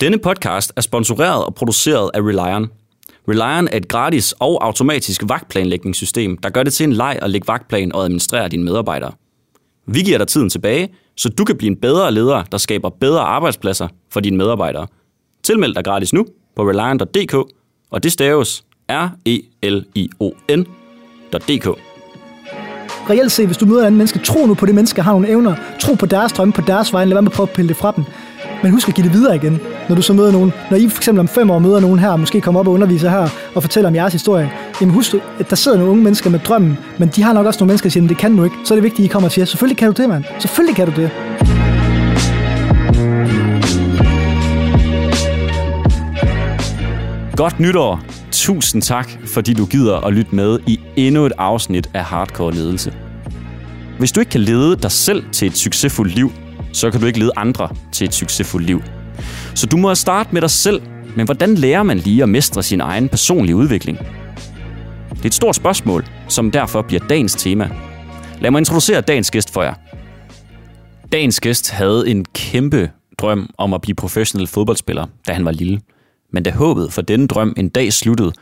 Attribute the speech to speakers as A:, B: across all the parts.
A: Denne podcast er sponsoreret og produceret af Relion. Relion er et gratis og automatisk vagtplanlægningssystem, der gør det til en leg at lægge vagtplan og administrere dine medarbejdere. Vi giver dig tiden tilbage, så du kan blive en bedre leder, der skaber bedre arbejdspladser for dine medarbejdere. Tilmeld dig gratis nu på relion.dk, og det staves R-E-L-I-O-N.dk.
B: Reelt set, hvis du møder en anden menneske, tro nu på det menneske, har nogle evner, tro på deres drømme, på deres vej, lad være med at prøve at pille det fra dem. Men husk at give det videre igen, når du så møder nogen. Når I for eksempel om fem år møder nogen her, måske kommer op og underviser her og fortæller om jeres historie, jamen husk, at der sidder nogle unge mennesker med drømmen, men de har nok også nogle mennesker, der siger, det kan du ikke. Så er det vigtigt, at I kommer og siger, selvfølgelig kan du det, mand. Selvfølgelig kan du det.
A: Godt nytår. Tusind tak, fordi du gider at lytte med i endnu et afsnit af Hardcore Ledelse. Hvis du ikke kan lede dig selv til et succesfuldt liv, så kan du ikke lede andre til et succesfuldt liv. Så du må starte med dig selv, men hvordan lærer man lige at mestre sin egen personlige udvikling? Det er et stort spørgsmål, som derfor bliver dagens tema. Lad mig introducere dagens gæst for jer. Dagens gæst havde en kæmpe drøm om at blive professionel fodboldspiller, da han var lille. Men da håbet for denne drøm en dag sluttede,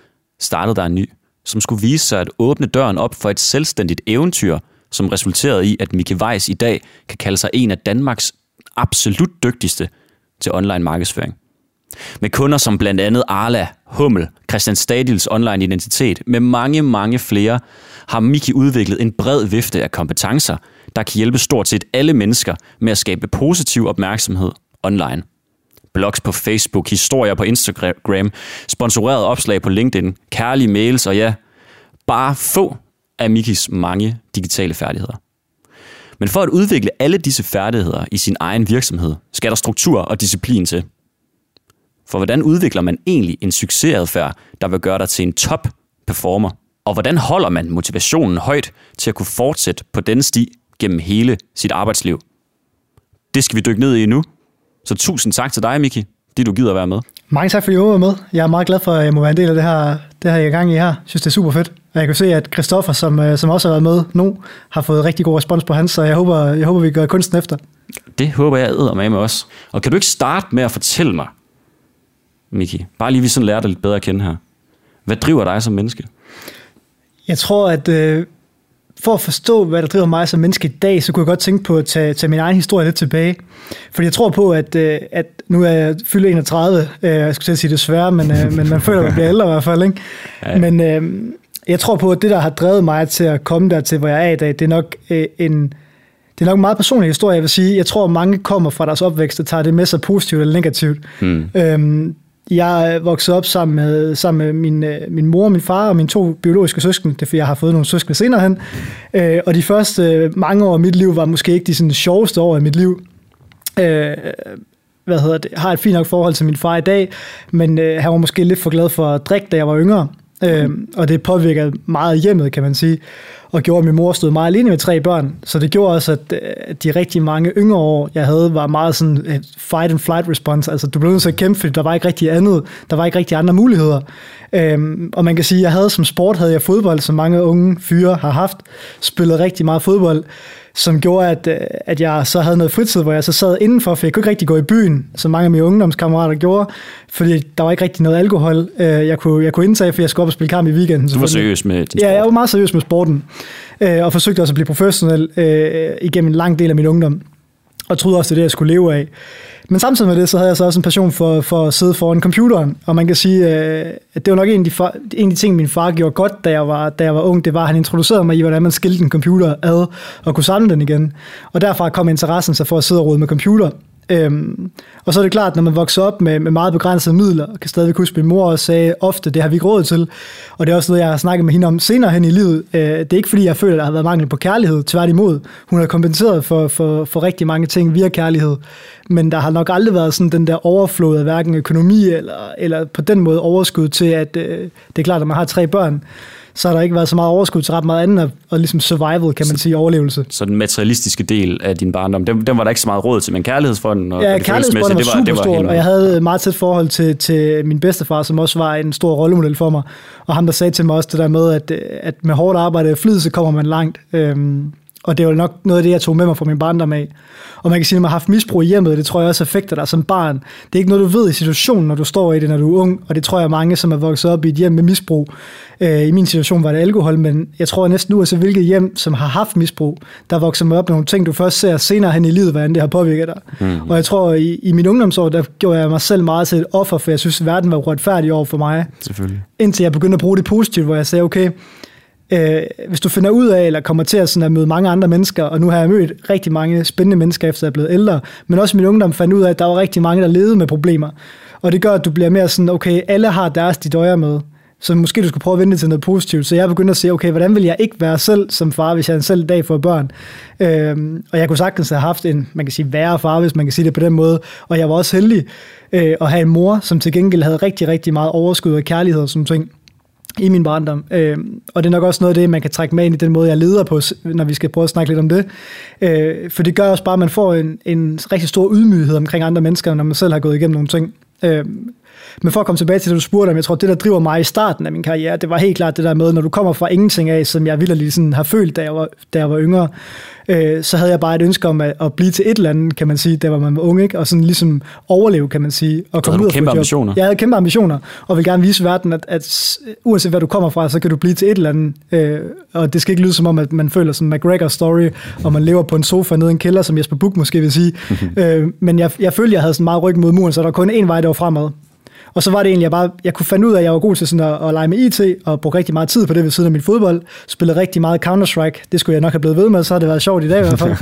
A: startede der en ny, som skulle vise sig at åbne døren op for et selvstændigt eventyr, som resulterede i, at Mikke Weiss i dag kan kalde sig en af Danmarks absolut dygtigste til online markedsføring. Med kunder som blandt andet Arla, Hummel, Christian Stadils online identitet, med mange, mange flere, har Miki udviklet en bred vifte af kompetencer, der kan hjælpe stort set alle mennesker med at skabe positiv opmærksomhed online. Blogs på Facebook, historier på Instagram, sponsorerede opslag på LinkedIn, kærlige mails og ja, bare få af Mikis mange digitale færdigheder. Men for at udvikle alle disse færdigheder i sin egen virksomhed, skal der struktur og disciplin til. For hvordan udvikler man egentlig en succesadfærd, der vil gøre dig til en top performer? Og hvordan holder man motivationen højt til at kunne fortsætte på denne sti gennem hele sit arbejdsliv? Det skal vi dykke ned i nu. Så tusind tak til dig, Miki, fordi du gider at være med.
B: Mange tak, fordi du var med. Jeg er meget glad for, at jeg må være en del af det her, det her jeg er gang i her. Jeg synes, det er super fedt. Og jeg kan se, at Christoffer, som, øh, som også har været med nu, har fået rigtig god respons på hans, så jeg håber, jeg håber vi gør kunsten efter.
A: Det håber jeg æder med med os. Og kan du ikke starte med at fortælle mig, Miki, bare lige vi sådan lærer dig lidt bedre at kende her. Hvad driver dig som menneske?
B: Jeg tror, at øh, for at forstå, hvad der driver mig som menneske i dag, så kunne jeg godt tænke på at tage, tage min egen historie lidt tilbage. Fordi jeg tror på, at, øh, at nu er jeg fyldt 31, øh, jeg skulle til at sige det svære, men, øh, men man føler, at man bliver ældre i hvert fald. Ikke? Ja. Men øh, jeg tror på, at det, der har drevet mig til at komme der til, hvor jeg er i dag, det er nok øh, en... Det er nok en meget personlig historie, jeg vil sige. Jeg tror, at mange kommer fra deres opvækst og tager det med sig positivt eller negativt. Hmm. Øhm, jeg er vokset op sammen med, sammen med min, øh, min mor, min far og mine to biologiske søskende. Det er fordi, jeg har fået nogle søskende senere hen. Øh, og de første øh, mange år af mit liv var måske ikke de sådan, sjoveste år i mit liv. Øh, hvad hedder det, har et fint nok forhold til min far i dag, men øh, han var måske lidt for glad for at drikke, da jeg var yngre. Øh, og det påvirkede meget hjemmet, kan man sige og gjorde, at min mor stod meget alene med tre børn. Så det gjorde også, at øh, de rigtig mange yngre år, jeg havde, var meget sådan et fight and flight response. Altså, du blev nødt til at kæmpe, fordi der var ikke rigtig andet. Der var ikke rigtig andre muligheder. Øhm, og man kan sige, at jeg havde som sport, havde jeg fodbold, som mange unge fyre har haft. Spillet rigtig meget fodbold som gjorde, at, øh, at jeg så havde noget fritid, hvor jeg så sad indenfor, for jeg kunne ikke rigtig gå i byen, som mange af mine ungdomskammerater gjorde, fordi der var ikke rigtig noget alkohol, øh, jeg kunne, jeg kunne indtage, for jeg skulle op og spille kamp i weekenden.
A: Du var seriøs med din
B: sport? Ja, jeg var meget seriøs med sporten, øh, og forsøgte også at blive professionel igennem en lang del af min ungdom, og troede også, det er det, jeg skulle leve af. Men samtidig med det, så havde jeg så også en passion for, for at sidde foran computeren, og man kan sige, øh, at det var nok en af, de, en af de ting, min far gjorde godt, da jeg, var, da jeg var ung, det var, at han introducerede mig i, hvordan man skilte en computer ad og kunne samle den igen. Og derfra kom interessen så for at sidde og rode med computer. Øhm, og så er det klart, når man vokser op med, med meget begrænsede midler, kan stadig huske, min mor sagde ofte, det har vi ikke råd til. Og det er også noget, jeg har snakket med hende om senere hen i livet. Øh, det er ikke fordi, jeg føler, at der har været mangel på kærlighed. Tværtimod, hun har kompenseret for, for, for rigtig mange ting via kærlighed. Men der har nok aldrig været sådan den der overflod af hverken økonomi eller, eller på den måde overskud til, at øh, det er klart, at man har tre børn så har der ikke været så meget overskud til ret meget andet, og, og ligesom survival, kan man sige, overlevelse.
A: Så den materialistiske del af din barndom, den, den var der ikke så meget råd til, men kærlighedsfonden og
B: ja, det kærlighedsfonden var, det var, det var og jeg havde meget tæt forhold til, til min bedstefar, som også var en stor rollemodel for mig, og ham der sagde til mig også det der med, at, at med hårdt arbejde og flid, så kommer man langt. Øhm, Og det er jo nok noget af det, jeg tog med mig fra min barndom af. Og man kan sige, at man har haft misbrug i hjemmet, det tror jeg også affekter dig som barn. Det er ikke noget, du ved i situationen, når du står i det, når du er ung. Og det tror jeg mange, som er vokset op i et hjem med misbrug. Øh, I min situation var det alkohol, men jeg tror næsten uanset hvilket hjem, som har haft misbrug, der vokser man op med nogle ting, du først ser senere hen i livet, hvordan det har påvirket dig. Mm. Og jeg tror, i, i min ungdomsår, der gjorde jeg mig selv meget til et offer, for jeg synes, at verden var uretfærdig over for mig.
A: Selvfølgelig.
B: Indtil jeg begyndte at bruge det positivt, hvor jeg sagde, okay, øh, hvis du finder ud af, eller kommer til at, sådan at møde mange andre mennesker, og nu har jeg mødt rigtig mange spændende mennesker, efter jeg er blevet ældre, men også min ungdom fandt ud af, at der var rigtig mange, der levede med problemer. Og det gør, at du bliver mere sådan, okay, alle har deres, de døjer med. Så måske du skulle prøve at vende det til noget positivt. Så jeg begyndte at sige, okay, hvordan vil jeg ikke være selv som far, hvis jeg selv dag får børn? Øhm, og jeg kunne sagtens have haft en, man kan sige, værre far, hvis man kan sige det på den måde. Og jeg var også heldig øh, at have en mor, som til gengæld havde rigtig, rigtig meget overskud og kærlighed og sådan ting i min barndom. Øh, og det er nok også noget af det, man kan trække med ind i den måde, jeg leder på, når vi skal prøve at snakke lidt om det. Øh, for det gør også bare, at man får en, en rigtig stor ydmyghed omkring andre mennesker, når man selv har gået igennem nogle ting. Øh, men for at komme tilbage til det, du spurgte om, jeg tror, det, der driver mig i starten af min karriere, det var helt klart det der med, når du kommer fra ingenting af, som jeg vildt sådan har følt, da jeg var, da jeg var yngre, øh, så havde jeg bare et ønske om at, at blive til et eller andet, kan man sige, da man var ung, ikke? og sådan ligesom overleve, kan man sige. Og
A: komme ud kæmpe ambitioner.
B: Jeg havde kæmpe ambitioner, og vil gerne vise verden, at, at uanset hvad du kommer fra, så kan du blive til et eller andet. Øh, og det skal ikke lyde som om, at man føler sådan McGregor-story, og man lever på en sofa nede i en kælder, som Jesper Buch måske vil sige. øh, men jeg, jeg følte, jeg havde sådan meget ryg mod muren, så der var kun én vej, der var fremad. Og så var det egentlig, jeg bare, jeg kunne finde ud af, at jeg var god til sådan at, at lege med IT, og bruge rigtig meget tid på det ved siden af min fodbold. Spillede rigtig meget Counter-Strike. Det skulle jeg nok have blevet ved med, så har det været sjovt i dag i hvert fald.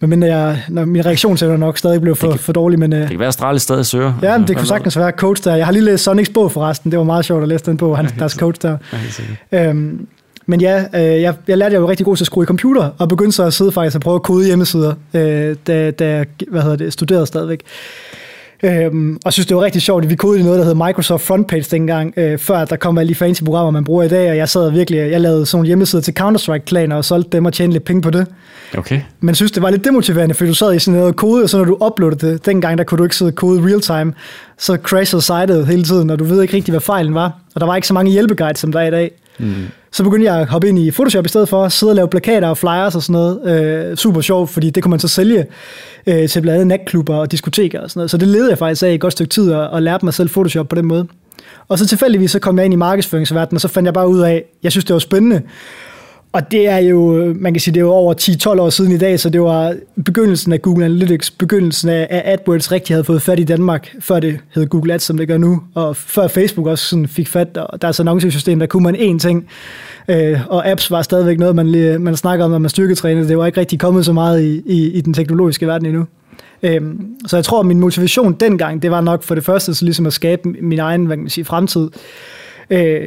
B: Men jeg, når min reaktion til det nok stadig blev for, for dårlig. Men,
A: øh, det kan være, at Astralis stadig søger.
B: Ja, men det kunne sagtens være coach der. Jeg har lige læst Sonics bog forresten. Det var meget sjovt at læse den bog, han, deres coach der. øhm, men ja, øh, jeg, jeg lærte, jeg var rigtig god til at skrue i computer, og begyndte så at sidde faktisk og prøve at kode hjemmesider, øh, da, da jeg hvad hedder det, studerede stadigvæk. Øhm, og synes, det var rigtig sjovt. Vi kodede noget, der hed Microsoft Frontpage dengang, øh, før der kom alle de fancy programmer, man bruger i dag, og jeg sad virkelig, jeg lavede sådan nogle hjemmesider til Counter-Strike-klaner og solgte dem og tjente lidt penge på det.
A: Okay.
B: Men synes, det var lidt demotiverende, fordi du sad i sådan noget kode, og så når du uploadede det, dengang der kunne du ikke sidde kode real time, så crashede sitet hele tiden, og du ved ikke rigtig, hvad fejlen var. Og der var ikke så mange hjælpeguides, som der er i dag. Mm. Så begyndte jeg at hoppe ind i Photoshop i stedet for, at sidde og lave plakater og flyers og sådan noget. Øh, super sjovt, fordi det kunne man så sælge øh, til blandt andet natklubber og diskoteker og sådan noget. Så det levede jeg faktisk af i et godt stykke tid og, og lærte mig selv Photoshop på den måde. Og så tilfældigvis så kom jeg ind i markedsføringsverdenen, og så fandt jeg bare ud af, jeg synes, det var spændende og det er jo, man kan sige, det er jo over 10-12 år siden i dag, så det var begyndelsen af Google Analytics, begyndelsen af AdWords rigtig havde fået fat i Danmark, før det hed Google Ads, som det gør nu, og før Facebook også sådan fik fat, og der er så annoncesystem, der kunne man én ting, øh, og apps var stadigvæk noget, man, man snakker om, når man styrketrænede, det var ikke rigtig kommet så meget i, i, i den teknologiske verden endnu. Øhm, så jeg tror, at min motivation dengang, det var nok for det første så ligesom at skabe min egen hvad kan man sige, fremtid. Øh,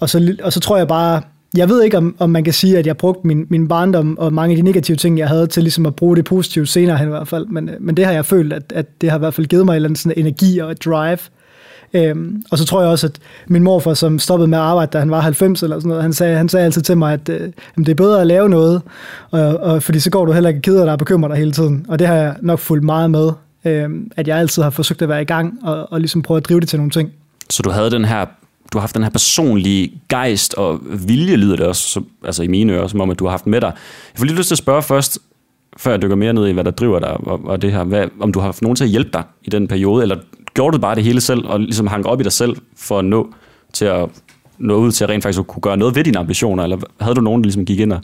B: og, så, og så tror jeg bare, jeg ved ikke, om, om man kan sige, at jeg brugte min, min barndom og mange af de negative ting, jeg havde til ligesom at bruge det positivt senere hen i hvert fald. Men, øh, men det har jeg følt, at, at det har i hvert fald givet mig en eller anden sådan energi og et drive. Øhm, og så tror jeg også, at min morfar, som stoppede med at arbejde, da han var 90 eller sådan noget, han sagde, han sagde altid til mig, at øh, det er bedre at lave noget, og, og, fordi så går du heller ikke keder dig og bekymrer dig hele tiden. Og det har jeg nok fulgt meget med, øh, at jeg altid har forsøgt at være i gang og, og ligesom prøve at drive det til nogle ting.
A: Så du havde den her du har haft den her personlige gejst og vilje, lyder det også, så, altså i mine ører, som om, at du har haft med dig. Jeg får lige lyst til at spørge først, før jeg dykker mere ned i, hvad der driver dig, og, og det her, hvad, om du har haft nogen til at hjælpe dig i den periode, eller gjorde du bare det hele selv, og ligesom hang op i dig selv for at nå til at nå ud til at rent faktisk kunne gøre noget ved dine ambitioner, eller havde du nogen, der ligesom gik ind og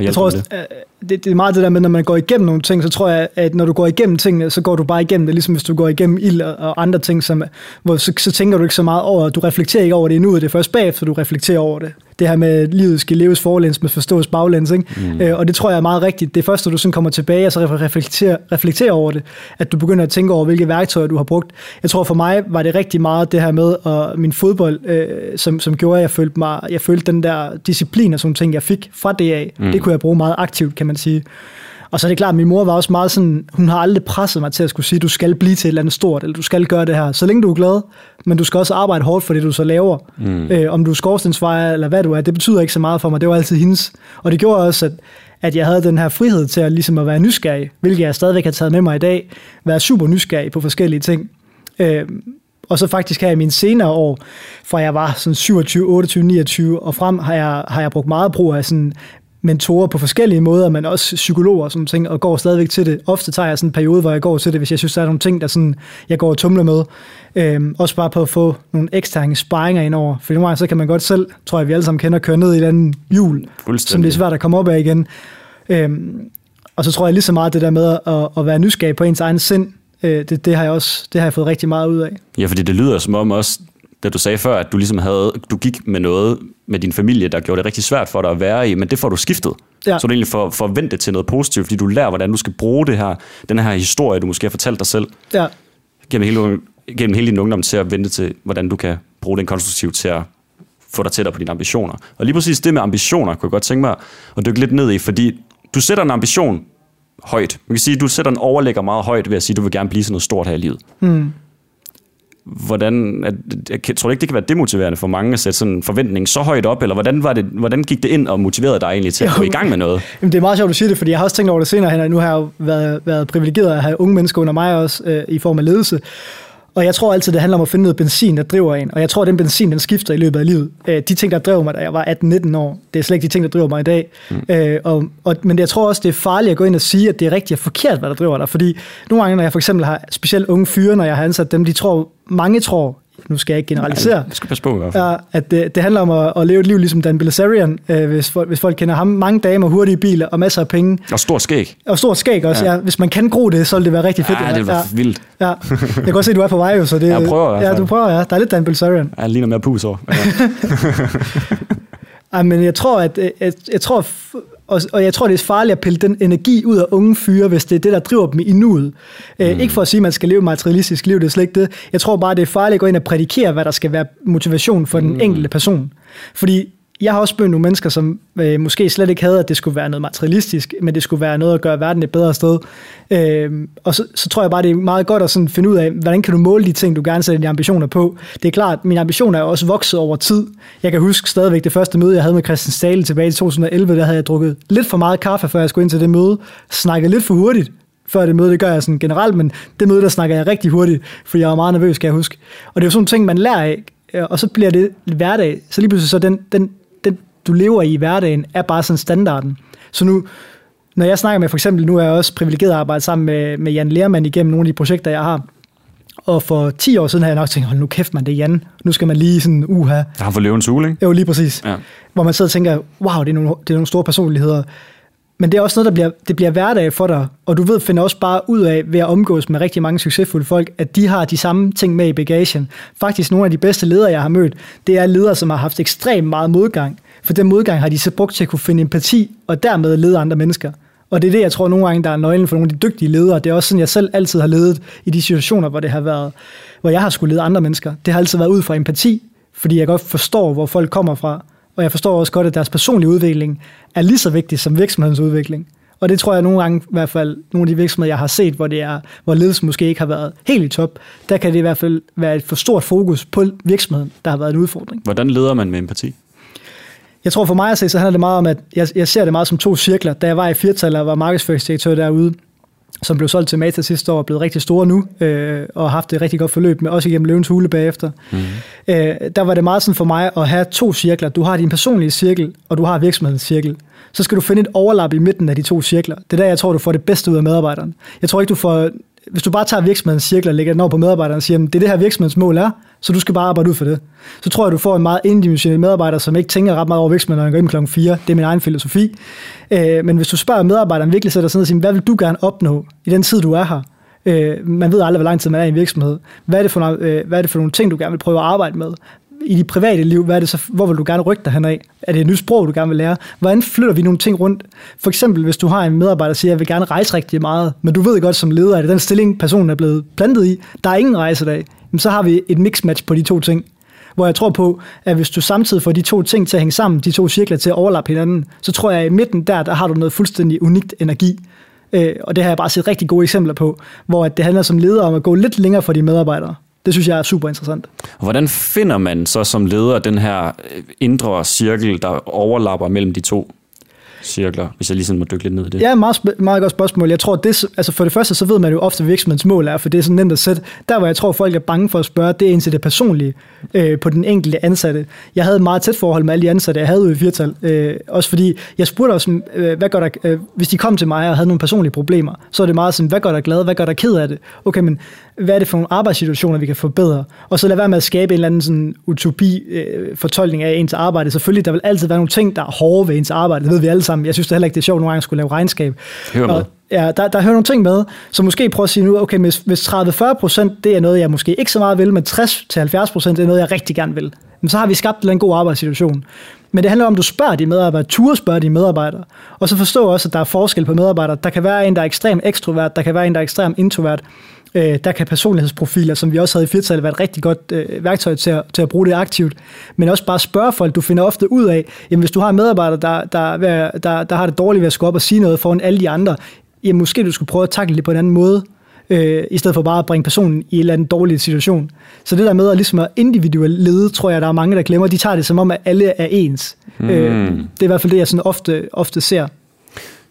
B: jeg tror også, det? Det, det er meget det der med, når man går igennem nogle ting, så tror jeg, at når du går igennem tingene, så går du bare igennem det, ligesom hvis du går igennem ild og andre ting, som, hvor så, så tænker du ikke så meget over, du reflekterer ikke over det endnu, det er først bagefter, du reflekterer over det det her med, at livet skal leves forlæns, men forstås baglæns. Ikke? Mm. Øh, og det tror jeg er meget rigtigt. Det er først, når du sådan kommer tilbage og så reflekterer, reflekterer over det, at du begynder at tænke over, hvilke værktøjer du har brugt. Jeg tror for mig var det rigtig meget det her med og min fodbold, øh, som, som gjorde, at jeg følte, mig, jeg følte den der disciplin og sådan ting, jeg fik fra det af. Mm. Det kunne jeg bruge meget aktivt, kan man sige. Og så er det klart, at min mor var også meget sådan, hun har aldrig presset mig til at skulle sige, du skal blive til et eller andet stort, eller du skal gøre det her, så længe du er glad, men du skal også arbejde hårdt for det, du så laver. Mm. Øh, om du er skorstensfejer, eller hvad du er, det betyder ikke så meget for mig, det var altid hendes. Og det gjorde også, at, at jeg havde den her frihed til at, ligesom at være nysgerrig, hvilket jeg stadigvæk har taget med mig i dag, være super nysgerrig på forskellige ting. Øh, og så faktisk her i mine senere år, fra jeg var sådan 27, 28, 29 og frem, har jeg, har jeg brugt meget brug af sådan mentorer på forskellige måder, men også psykologer og sådan ting, og går stadigvæk til det. Ofte tager jeg sådan en periode, hvor jeg går til det, hvis jeg synes, der er nogle ting, der sådan, jeg går og tumler med. Øhm, også bare på at få nogle eksterne sparringer ind over. For nogle gange, så kan man godt selv, tror jeg, vi alle sammen kender, køre ned i et andet hjul, som det er svært at komme op af igen. Øhm, og så tror jeg lige så meget det der med at, at være nysgerrig på ens egen sind, øh, det, det, har jeg også det har jeg fået rigtig meget ud af.
A: Ja, fordi det lyder som om også, da du sagde før, at du ligesom havde, du gik med noget med din familie, der gjorde det rigtig svært for dig at være i, men det får du skiftet. Ja. Så du egentlig får, det til noget positivt, fordi du lærer, hvordan du skal bruge det her, den her historie, du måske har fortalt dig selv,
B: ja.
A: gennem, hele, gennem hele din ungdom til at vente til, hvordan du kan bruge den konstruktivt til at få dig tættere på dine ambitioner. Og lige præcis det med ambitioner, kunne jeg godt tænke mig at dykke lidt ned i, fordi du sætter en ambition højt. Man kan sige, at du sætter en overlægger meget højt ved at sige, at du vil gerne blive sådan noget stort her i livet.
B: Mm
A: hvordan, at, jeg tror ikke, det kan være demotiverende for mange at sætte sådan en forventning så højt op, eller hvordan, var det, hvordan gik det ind og motiverede dig egentlig til at gå i gang med noget?
B: Jamen, det er meget sjovt, at du siger det, fordi jeg har også tænkt over det senere hen, nu har jeg været, været privilegeret at have unge mennesker under mig også øh, i form af ledelse, og jeg tror altid, det handler om at finde noget benzin, der driver en. Og jeg tror, at den benzin, den skifter i løbet af livet. Øh, de ting, der drev mig, da jeg var 18-19 år, det er slet ikke de ting, der driver mig i dag. Mm. Øh, og, og, men jeg tror også, det er farligt at gå ind og sige, at det er rigtigt og forkert, hvad der driver dig. Fordi nogle gange, når jeg for eksempel har specielt unge fyre, når jeg har ansat dem, de tror, mange tror, nu skal jeg ikke generalisere.
A: Ja, skal passe på i hvert fald.
B: At det, det handler om at, at leve et liv ligesom Dan Bilzerian, øh, hvis, folk, hvis folk kender ham. Mange damer, hurtige biler og masser af penge.
A: Og stort skæg.
B: Og stort skæg også, ja. ja. Hvis man kan gro det, så vil det være rigtig fedt.
A: Ja, det var ja. vildt.
B: Ja. Jeg kan også se, at du er på vej, jo, så det...
A: Jeg prøver
B: Ja, du prøver, ja. Der er lidt Dan Bilzerian.
A: Ja, lige noget mere pus over. Ja.
B: Ej, men jeg tror, at jeg, jeg tror, og, og jeg tror, det er farligt at pille den energi ud af unge fyre, hvis det er det, der driver dem i nuet. Øh, mm. ikke for at sige, at man skal leve materialistisk liv, det er slet ikke det. Jeg tror bare, det er farligt at gå ind og prædikere, hvad der skal være motivation for den mm. enkelte person. Fordi jeg har også mødt nogle mennesker, som øh, måske slet ikke havde, at det skulle være noget materialistisk, men det skulle være noget at gøre verden et bedre sted. Øh, og så, så tror jeg bare, det er meget godt at sådan finde ud af, hvordan kan du måle de ting, du gerne sætter dine ambitioner på. Det er klart, min ambitioner er også vokset over tid. Jeg kan huske stadigvæk det første møde, jeg havde med Christian Stale tilbage i 2011, der havde jeg drukket lidt for meget kaffe, før jeg skulle ind til det møde. Snakket lidt for hurtigt, før det møde, det gør jeg sådan generelt, men det møde, der snakker jeg rigtig hurtigt, for jeg var meget nervøs, kan jeg huske. Og det er jo sådan nogle ting, man lærer af, og så bliver det hverdag. Så lige pludselig så den, den du lever i hverdagen, er bare sådan standarden. Så nu, når jeg snakker med, for eksempel, nu er jeg også privilegeret at arbejde sammen med, med Jan Lermann igennem nogle af de projekter, jeg har. Og for 10 år siden havde jeg nok tænkt, hold nu kæft man, det er Jan. Nu skal man lige sådan, uha.
A: Han får løvens hule, ikke?
B: Jo, lige præcis. Ja. Hvor man sidder og tænker, wow, det er nogle, det er nogle store personligheder. Men det er også noget, der bliver, det bliver hverdag for dig, og du ved, finder også bare ud af ved at omgås med rigtig mange succesfulde folk, at de har de samme ting med i bagagen. Faktisk nogle af de bedste ledere, jeg har mødt, det er ledere, som har haft ekstremt meget modgang. For den modgang har de så brugt til at kunne finde empati, og dermed lede andre mennesker. Og det er det, jeg tror nogle gange, der er nøglen for nogle af de dygtige ledere. Det er også sådan, jeg selv altid har ledet i de situationer, hvor det har været, hvor jeg har skulle lede andre mennesker. Det har altid været ud fra empati, fordi jeg godt forstår, hvor folk kommer fra. Og jeg forstår også godt, at deres personlige udvikling er lige så vigtig som virksomhedens udvikling. Og det tror jeg nogle gange, i hvert fald nogle af de virksomheder, jeg har set, hvor, det er, hvor ledelsen måske ikke har været helt i top, der kan det i hvert fald være et for stort fokus på virksomheden, der har været en udfordring.
A: Hvordan leder man med empati?
B: Jeg tror for mig at se, så handler det meget om, at jeg, jeg ser det meget som to cirkler. Da jeg var i firtal og var markedsføringsdirektør derude, som blev solgt til Mata sidste år, og blevet rigtig store nu, øh, og har haft et rigtig godt forløb, med også igennem løvens hule bagefter. Mm. Øh, der var det meget sådan for mig at have to cirkler. Du har din personlige cirkel, og du har virksomhedens cirkel. Så skal du finde et overlap i midten af de to cirkler. Det er der, jeg tror, du får det bedste ud af medarbejderen. Jeg tror ikke, du får... Hvis du bare tager virksomhedens cirkler og lægger den over på medarbejderen og siger, det er det her virksomhedens mål er, så du skal bare arbejde ud for det. Så tror jeg, du får en meget indimensionel medarbejder, som ikke tænker ret meget over virksomheden, når han går ind klokken 4. Det er min egen filosofi. Øh, men hvis du spørger medarbejderen virkelig sætter sådan ned og siger, hvad vil du gerne opnå i den tid, du er her? Øh, man ved aldrig, hvor lang tid man er i en virksomhed. Hvad er, det for, øh, hvad er det for nogle ting, du gerne vil prøve at arbejde med? I dit private liv, hvad er det så, hvor vil du gerne rykke dig henad? Er det et nyt sprog, du gerne vil lære? Hvordan flytter vi nogle ting rundt? For eksempel, hvis du har en medarbejder, der siger, jeg vil gerne rejse rigtig meget, men du ved godt som leder, at den stilling, personen er blevet plantet i, der er ingen rejsedag, så har vi et mixmatch på de to ting. Hvor jeg tror på, at hvis du samtidig får de to ting til at hænge sammen, de to cirkler til at overlappe hinanden, så tror jeg, at i midten der, der har du noget fuldstændig unikt energi. Øh, og det har jeg bare set rigtig gode eksempler på, hvor det handler som leder om at gå lidt længere for de medarbejdere. Det synes jeg er super interessant.
A: Hvordan finder man så som leder den her øh, indre cirkel, der overlapper mellem de to? cirkler, hvis jeg ligesom må dykke lidt ned i det?
B: Ja, meget, meget godt spørgsmål. Jeg tror, det, altså for det første, så ved man jo ofte, hvad virksomhedens mål er, for det er sådan nemt at sætte. Der, hvor jeg tror, folk er bange for at spørge, det er indtil det personlige øh, på den enkelte ansatte. Jeg havde et meget tæt forhold med alle de ansatte, jeg havde jo i firtal. Øh, også fordi, jeg spurgte også, øh, hvad gør der, øh, hvis de kom til mig og havde nogle personlige problemer, så er det meget sådan, hvad gør der glad, hvad gør der ked af det? Okay, men hvad er det for nogle arbejdssituationer, vi kan forbedre? Og så lad være med at skabe en eller anden sådan utopi øh, fortolkning af ens arbejde. Selvfølgelig, der vil altid være nogle ting, der er hårde ved ens arbejde. Det ved vi alle sammen. Jeg synes det heller ikke, det er sjovt nogle gange at skulle lave regnskab.
A: Hør med.
B: Og, ja, der, der hører nogle ting med, så måske prøve at sige nu, okay, hvis, hvis 30-40 procent, det er noget, jeg måske ikke så meget vil, men 60-70 procent, det er noget, jeg rigtig gerne vil. Men så har vi skabt en god arbejdssituation. Men det handler om, at du spørger dine medarbejdere, turde spørge dine medarbejdere, og så forstå også, at der er forskel på medarbejdere. Der kan være en, der er ekstrem ekstrovert, der kan være en, der er ekstrem introvert. Øh, der kan personlighedsprofiler, som vi også havde i firtal, være et rigtig godt øh, værktøj til at, til at bruge det aktivt. Men også bare spørge folk. Du finder ofte ud af, jamen hvis du har en medarbejder, der, der, der, der, der har det dårligt ved at skulle op og sige noget foran alle de andre, jamen måske du skulle prøve at takle det på en anden måde, øh, i stedet for bare at bringe personen i en eller anden dårlig situation. Så det der med at, ligesom at individuelt lede, tror jeg, der er mange, der glemmer. De tager det som om, at alle er ens. Mm. Øh, det er i hvert fald det, jeg sådan ofte, ofte ser.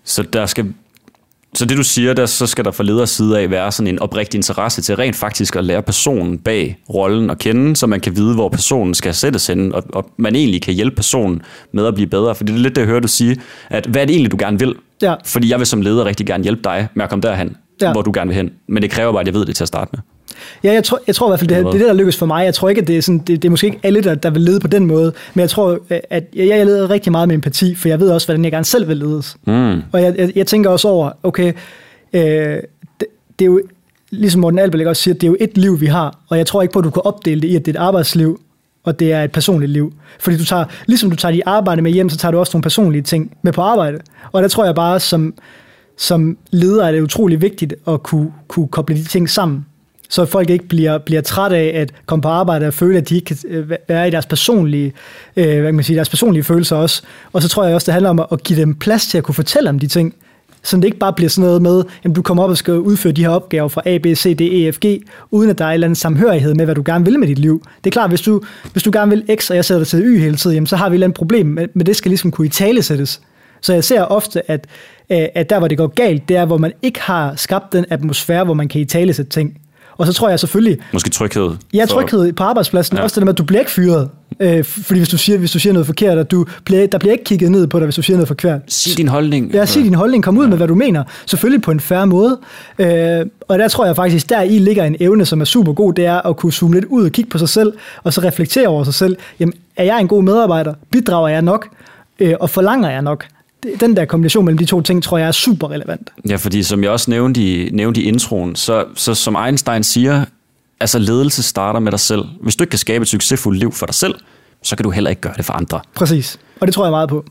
A: Så der skal så det du siger, der, så skal der fra leders side af være sådan en oprigtig interesse til rent faktisk at lære personen bag rollen at kende, så man kan vide, hvor personen skal sættes hen, og, og man egentlig kan hjælpe personen med at blive bedre. For det er lidt det, jeg hører du sige, at hvad er det egentlig, du gerne vil?
B: Ja.
A: Fordi jeg vil som leder rigtig gerne hjælpe dig med at komme derhen, ja. hvor du gerne vil hen. Men det kræver bare, at jeg ved det til at starte med.
B: Ja, jeg tror, jeg tror i hvert fald, det, det er det, der lykkes for mig. Jeg tror ikke, at det er, sådan, det, det er måske ikke alle, der, der vil lede på den måde, men jeg tror, at jeg, jeg leder rigtig meget med empati, for jeg ved også, hvordan jeg gerne selv vil ledes. Mm. Og jeg, jeg, jeg tænker også over, okay, øh, det, det er jo, ligesom Morten Albert også siger, det er jo et liv, vi har, og jeg tror ikke på, at du kan opdele det i, at det er et arbejdsliv, og det er et personligt liv. Fordi du tager, ligesom du tager dit arbejde med hjem, så tager du også nogle personlige ting med på arbejde. Og der tror jeg bare, som, som leder er det utrolig vigtigt at kunne, kunne koble de ting sammen så folk ikke bliver, bliver træt af at komme på arbejde og føle, at de ikke kan øh, være i deres personlige, øh, hvad kan man sige, deres personlige følelser også. Og så tror jeg også, det handler om at give dem plads til at kunne fortælle om de ting, så det ikke bare bliver sådan noget med, at du kommer op og skal udføre de her opgaver fra A, B, C, D, E, F, G, uden at der er en eller anden samhørighed med, hvad du gerne vil med dit liv. Det er klart, hvis du, hvis du gerne vil X, og jeg sætter dig til Y hele tiden, jamen, så har vi et eller andet problem, men det skal ligesom kunne i tale sættes. Så jeg ser ofte, at, øh, at der, hvor det går galt, det er, hvor man ikke har skabt den atmosfære, hvor man kan i tale sætte ting. Og så tror jeg selvfølgelig...
A: Måske tryghed.
B: Ja, tryghed på arbejdspladsen. Ja. Også det der med, at du bliver ikke fyret. Øh, fordi hvis du, siger, hvis du siger noget forkert, at du bliver, der bliver ikke kigget ned på dig, hvis du siger noget forkert.
A: Sig din holdning.
B: Ja, sig din holdning. Kom ud ja. med, hvad du mener. Selvfølgelig på en færre måde. Øh, og der tror jeg faktisk, der i ligger en evne, som er super god. Det er at kunne zoome lidt ud og kigge på sig selv, og så reflektere over sig selv. Jamen, er jeg en god medarbejder? Bidrager jeg nok? Øh, og forlanger jeg nok? Den der kombination mellem de to ting, tror jeg er super relevant.
A: Ja, fordi som jeg også nævnte i, nævnte i introen, så, så som Einstein siger, altså ledelse starter med dig selv. Hvis du ikke kan skabe et succesfuldt liv for dig selv, så kan du heller ikke gøre det for andre.
B: Præcis, og det tror jeg meget på.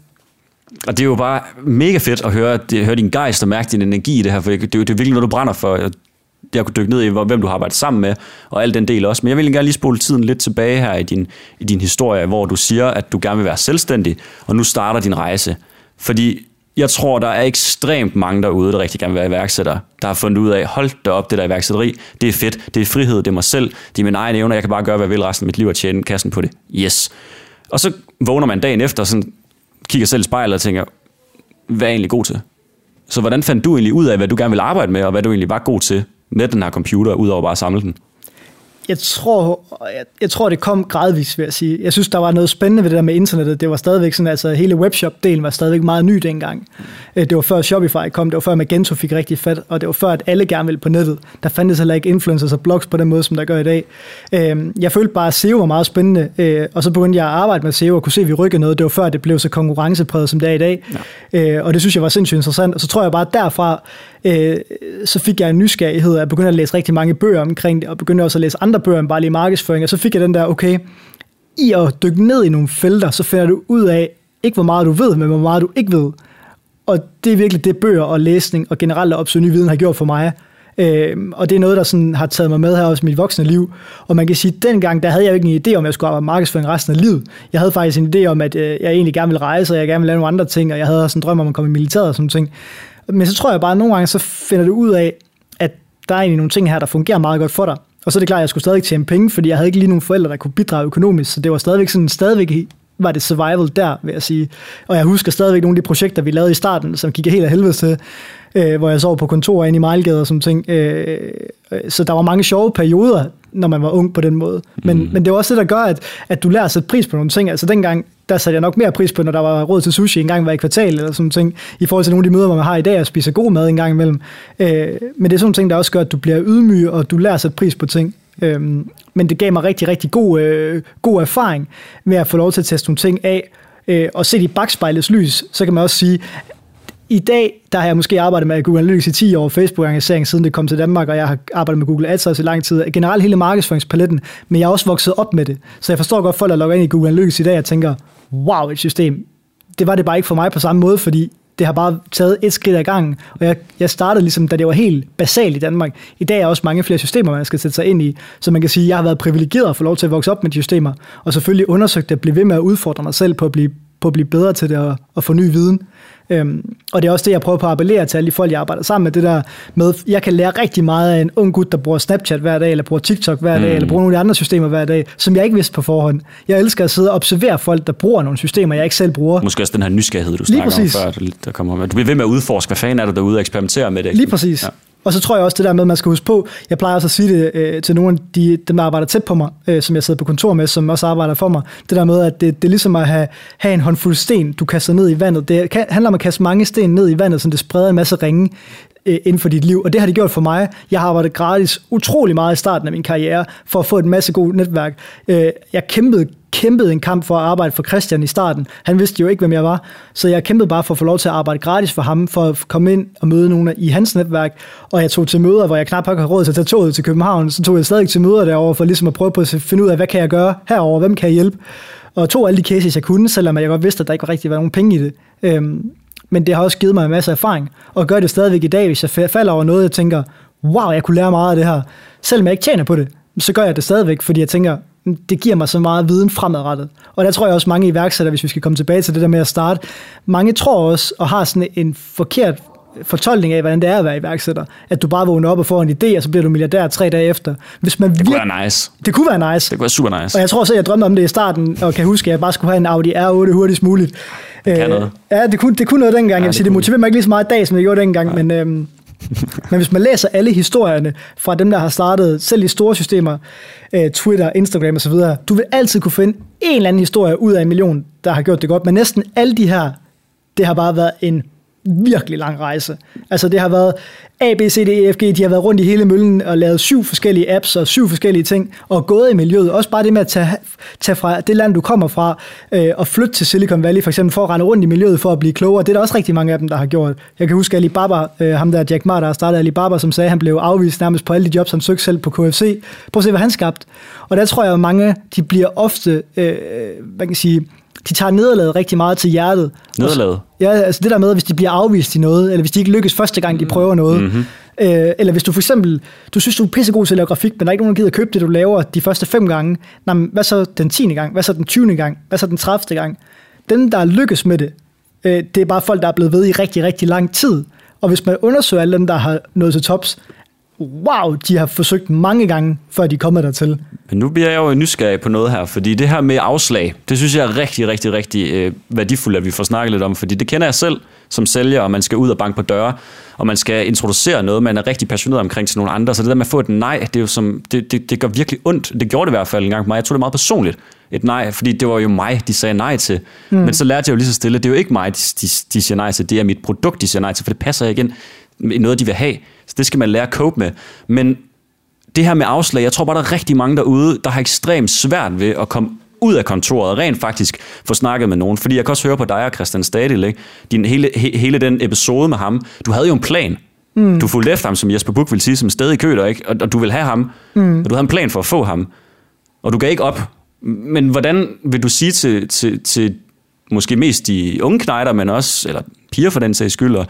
A: Og det er jo bare mega fedt at høre, at høre din gejst og mærke din energi i det her, for det er jo det er virkelig noget, du brænder for. Det at kunne dykke ned i, hvem du har arbejdet sammen med, og al den del også. Men jeg vil gerne lige spole tiden lidt tilbage her i din, i din historie, hvor du siger, at du gerne vil være selvstændig, og nu starter din rejse. Fordi jeg tror, der er ekstremt mange derude, der rigtig gerne vil være iværksætter, der har fundet ud af, hold da op, det der iværksætteri, det er fedt, det er frihed, det er mig selv, det er min egen evner, jeg kan bare gøre, hvad jeg vil resten af mit liv og tjene kassen på det. Yes. Og så vågner man dagen efter, sådan, kigger selv i spejlet og tænker, hvad er jeg egentlig god til? Så hvordan fandt du egentlig ud af, hvad du gerne vil arbejde med, og hvad du egentlig var god til med den her computer, udover bare at samle den?
B: Jeg tror, jeg, jeg tror, det kom gradvist, vil jeg sige. Jeg synes, der var noget spændende ved det der med internettet. Det var stadigvæk sådan, altså hele webshop-delen var stadigvæk meget ny dengang. Øh, det var før Shopify kom, det var før Magento fik rigtig fat, og det var før, at alle gerne ville på nettet. Der fandtes heller ikke influencers og blogs på den måde, som der gør i dag. Øh, jeg følte bare, at SEO var meget spændende, øh, og så begyndte jeg at arbejde med SEO og kunne se, at vi rykkede noget. Det var før, det blev så konkurrencepræget, som det er i dag. Ja. Og det synes jeg var sindssygt interessant. Og så tror jeg bare, at derfra, Øh, så fik jeg en nysgerrighed Jeg begyndte at læse rigtig mange bøger omkring det, og begyndte også at læse andre bøger end bare lige markedsføring, og så fik jeg den der, okay, i at dykke ned i nogle felter, så finder du ud af, ikke hvor meget du ved, men hvor meget du ikke ved. Og det er virkelig det, bøger og læsning og generelt at opsøge ny viden har gjort for mig. Øh, og det er noget, der sådan har taget mig med her også i mit voksne liv. Og man kan sige, at dengang, der havde jeg jo ikke en idé om, at jeg skulle arbejde markedsføring resten af livet. Jeg havde faktisk en idé om, at øh, jeg egentlig gerne ville rejse, og jeg gerne ville lave nogle andre ting, og jeg havde også en drøm om at komme i militæret og sådan ting. Men så tror jeg bare, at nogle gange så finder du ud af, at der er egentlig nogle ting her, der fungerer meget godt for dig. Og så er det klart, at jeg skulle stadig tjene penge, fordi jeg havde ikke lige nogen forældre, der kunne bidrage økonomisk, så det var stadigvæk sådan stadigvæk var det survival der, vil jeg sige. Og jeg husker stadigvæk nogle af de projekter, vi lavede i starten, som gik helt af helvede til, øh, hvor jeg sov på kontor inde i Mejlgade og sådan ting. Øh, så der var mange sjove perioder, når man var ung på den måde. Men, mm. men det er også det, der gør, at, at du lærer at sætte pris på nogle ting. Altså dengang, der satte jeg nok mere pris på, når der var råd til sushi en gang hver kvartal, eller sådan ting, i forhold til nogle af de møder, man har i dag, at spise god mad en gang imellem. Øh, men det er sådan ting, der også gør, at du bliver ydmyg, og du lærer at sætte pris på ting. Øhm, men det gav mig rigtig, rigtig god, øh, god erfaring med at få lov til at teste nogle ting af, øh, og se i bagspejlets lys, så kan man også sige, i dag, der har jeg måske arbejdet med Google Analytics i 10 år, Facebook-organisering siden det kom til Danmark, og jeg har arbejdet med Google Ads i lang tid. Generelt hele markedsføringspaletten, men jeg er også vokset op med det. Så jeg forstår godt folk, der logger ind i Google Analytics i dag og tænker, wow, et system. Det var det bare ikke for mig på samme måde, fordi det har bare taget et skridt ad gangen, og jeg, jeg startede ligesom, da det var helt basalt i Danmark. I dag er også mange flere systemer, man skal sætte sig ind i, så man kan sige, at jeg har været privilegeret at få lov til at vokse op med de systemer, og selvfølgelig undersøgt at blive ved med at udfordre mig selv på at blive, på at blive bedre til det og, og få ny viden. Øhm, og det er også det, jeg prøver på at appellere til alle de folk, jeg arbejder sammen med. Det der med, jeg kan lære rigtig meget af en ung gut, der bruger Snapchat hver dag, eller bruger TikTok hver dag, mm. eller bruger nogle af de andre systemer hver dag, som jeg ikke vidste på forhånd. Jeg elsker at sidde og observere folk, der bruger nogle systemer, jeg ikke selv bruger.
A: Måske også den her nysgerrighed, du snakker om før, der kommer med. Du bliver ved med at udforske, hvad fanden er der derude og eksperimentere med det.
B: Lige præcis. Ja. Og så tror jeg også det der med, at man skal huske på, jeg plejer også at sige det øh, til nogle af de, dem, der arbejder tæt på mig, øh, som jeg sidder på kontor med, som også arbejder for mig. Det der med, at det, det er ligesom at have, have en håndfuld sten, du kaster ned i vandet. Det kan, handler om at kaste mange sten ned i vandet, så det spreder en masse ringe øh, inden for dit liv. Og det har det gjort for mig. Jeg har arbejdet gratis utrolig meget i starten af min karriere for at få et masse god netværk. Øh, jeg kæmpede kæmpede en kamp for at arbejde for Christian i starten. Han vidste jo ikke, hvem jeg var, så jeg kæmpede bare for at få lov til at arbejde gratis for ham, for at komme ind og møde nogle i hans netværk. Og jeg tog til møder, hvor jeg knap har råd til at tage toget til København, så tog jeg stadig til møder derover for ligesom at prøve på at finde ud af, hvad kan jeg gøre herover, hvem kan jeg hjælpe. Og tog alle de cases, jeg kunne, selvom jeg godt vidste, at der ikke rigtig var nogen penge i det. Øhm, men det har også givet mig en masse erfaring, og gør det stadigvæk i dag, hvis jeg falder over noget, jeg tænker, wow, jeg kunne lære meget af det her. Selvom jeg ikke tjener på det, så gør jeg det stadigvæk, fordi jeg tænker, det giver mig så meget viden fremadrettet. Og der tror jeg også mange iværksættere, hvis vi skal komme tilbage til det der med at starte, mange tror også og har sådan en forkert fortolkning af, hvordan det er at være iværksætter. At du bare vågner op og får en idé, og så bliver du milliardær tre dage efter.
A: Hvis man det kunne vir- være nice.
B: Det kunne være nice.
A: Det kunne være super nice.
B: Og jeg tror også, at jeg drømte om det i starten, og kan huske, at jeg bare skulle have en Audi R8 hurtigst muligt.
A: Det kan noget.
B: Øh, ja, det kunne, det kunne noget dengang. Ja, jeg vil sige, det motiverer mig ikke lige så meget i dag, som det gjorde dengang, ja. men... Øhm, men hvis man læser alle historierne fra dem, der har startet selv i store systemer, øh, Twitter, Instagram osv., du vil altid kunne finde en eller anden historie ud af en million, der har gjort det godt. Men næsten alle de her, det har bare været en virkelig lang rejse. Altså det har været A, B, C, D, E, F, G, de har været rundt i hele møllen og lavet syv forskellige apps og syv forskellige ting, og gået i miljøet. Også bare det med at tage, tage fra det land, du kommer fra, øh, og flytte til Silicon Valley, for eksempel for at rende rundt i miljøet for at blive klogere. Det er der også rigtig mange af dem, der har gjort. Jeg kan huske Alibaba, øh, ham der Jack Ma, der startede Alibaba, som sagde, at han blev afvist nærmest på alle de jobs, han søgte selv på KFC. Prøv at se, hvad han skabte. Og der tror jeg, at mange de bliver ofte, øh, hvad kan jeg sige, de tager nederlaget rigtig meget til hjertet.
A: Nederlaget?
B: Ja, altså det der med, hvis de bliver afvist i noget, eller hvis de ikke lykkes første gang, de prøver noget. Mm-hmm. Øh, eller hvis du for eksempel, du synes, du er pissegod til at lave grafik, men der er ikke nogen, der gider købe det, du laver de første fem gange. Nå, men hvad så den 10. gang? Hvad så den 20. gang? Hvad så den 30. gang? Dem, der lykkes med det, øh, det er bare folk, der er blevet ved i rigtig, rigtig lang tid. Og hvis man undersøger alle dem, der har nået til tops, wow, de har forsøgt mange gange, før de kommer dertil.
A: Men nu bliver jeg jo nysgerrig på noget her, fordi det her med afslag, det synes jeg er rigtig, rigtig, rigtig øh, værdifuldt, at vi får snakket lidt om, fordi det kender jeg selv som sælger, og man skal ud og banke på døre, og man skal introducere noget, man er rigtig passioneret omkring til nogle andre, så det der med at få et nej, det, er jo som, det, det, det gør virkelig ondt. Det gjorde det i hvert fald en gang på mig. Jeg tog det meget personligt, et nej, fordi det var jo mig, de sagde nej til. Mm. Men så lærte jeg jo lige så stille, det er jo ikke mig, de, de, de siger nej til, det er mit produkt, de siger nej til, for det passer igen i noget, de vil have. Så det skal man lære at cope med. Men det her med afslag, jeg tror bare, der er rigtig mange derude, der har ekstremt svært ved at komme ud af kontoret og rent faktisk få snakket med nogen. Fordi jeg kan også høre på dig og Christian Stadil, ikke? Din, hele, he, hele den episode med ham. Du havde jo en plan. Mm. Du fulgte efter ham, som Jesper Buch vil sige, som stadig køler, ikke? Og, og du vil have ham. Mm. Og du havde en plan for at få ham. Og du gav ikke op. Men hvordan vil du sige til, til, til måske mest de unge knejder, men også, eller piger for den sags skyld, og,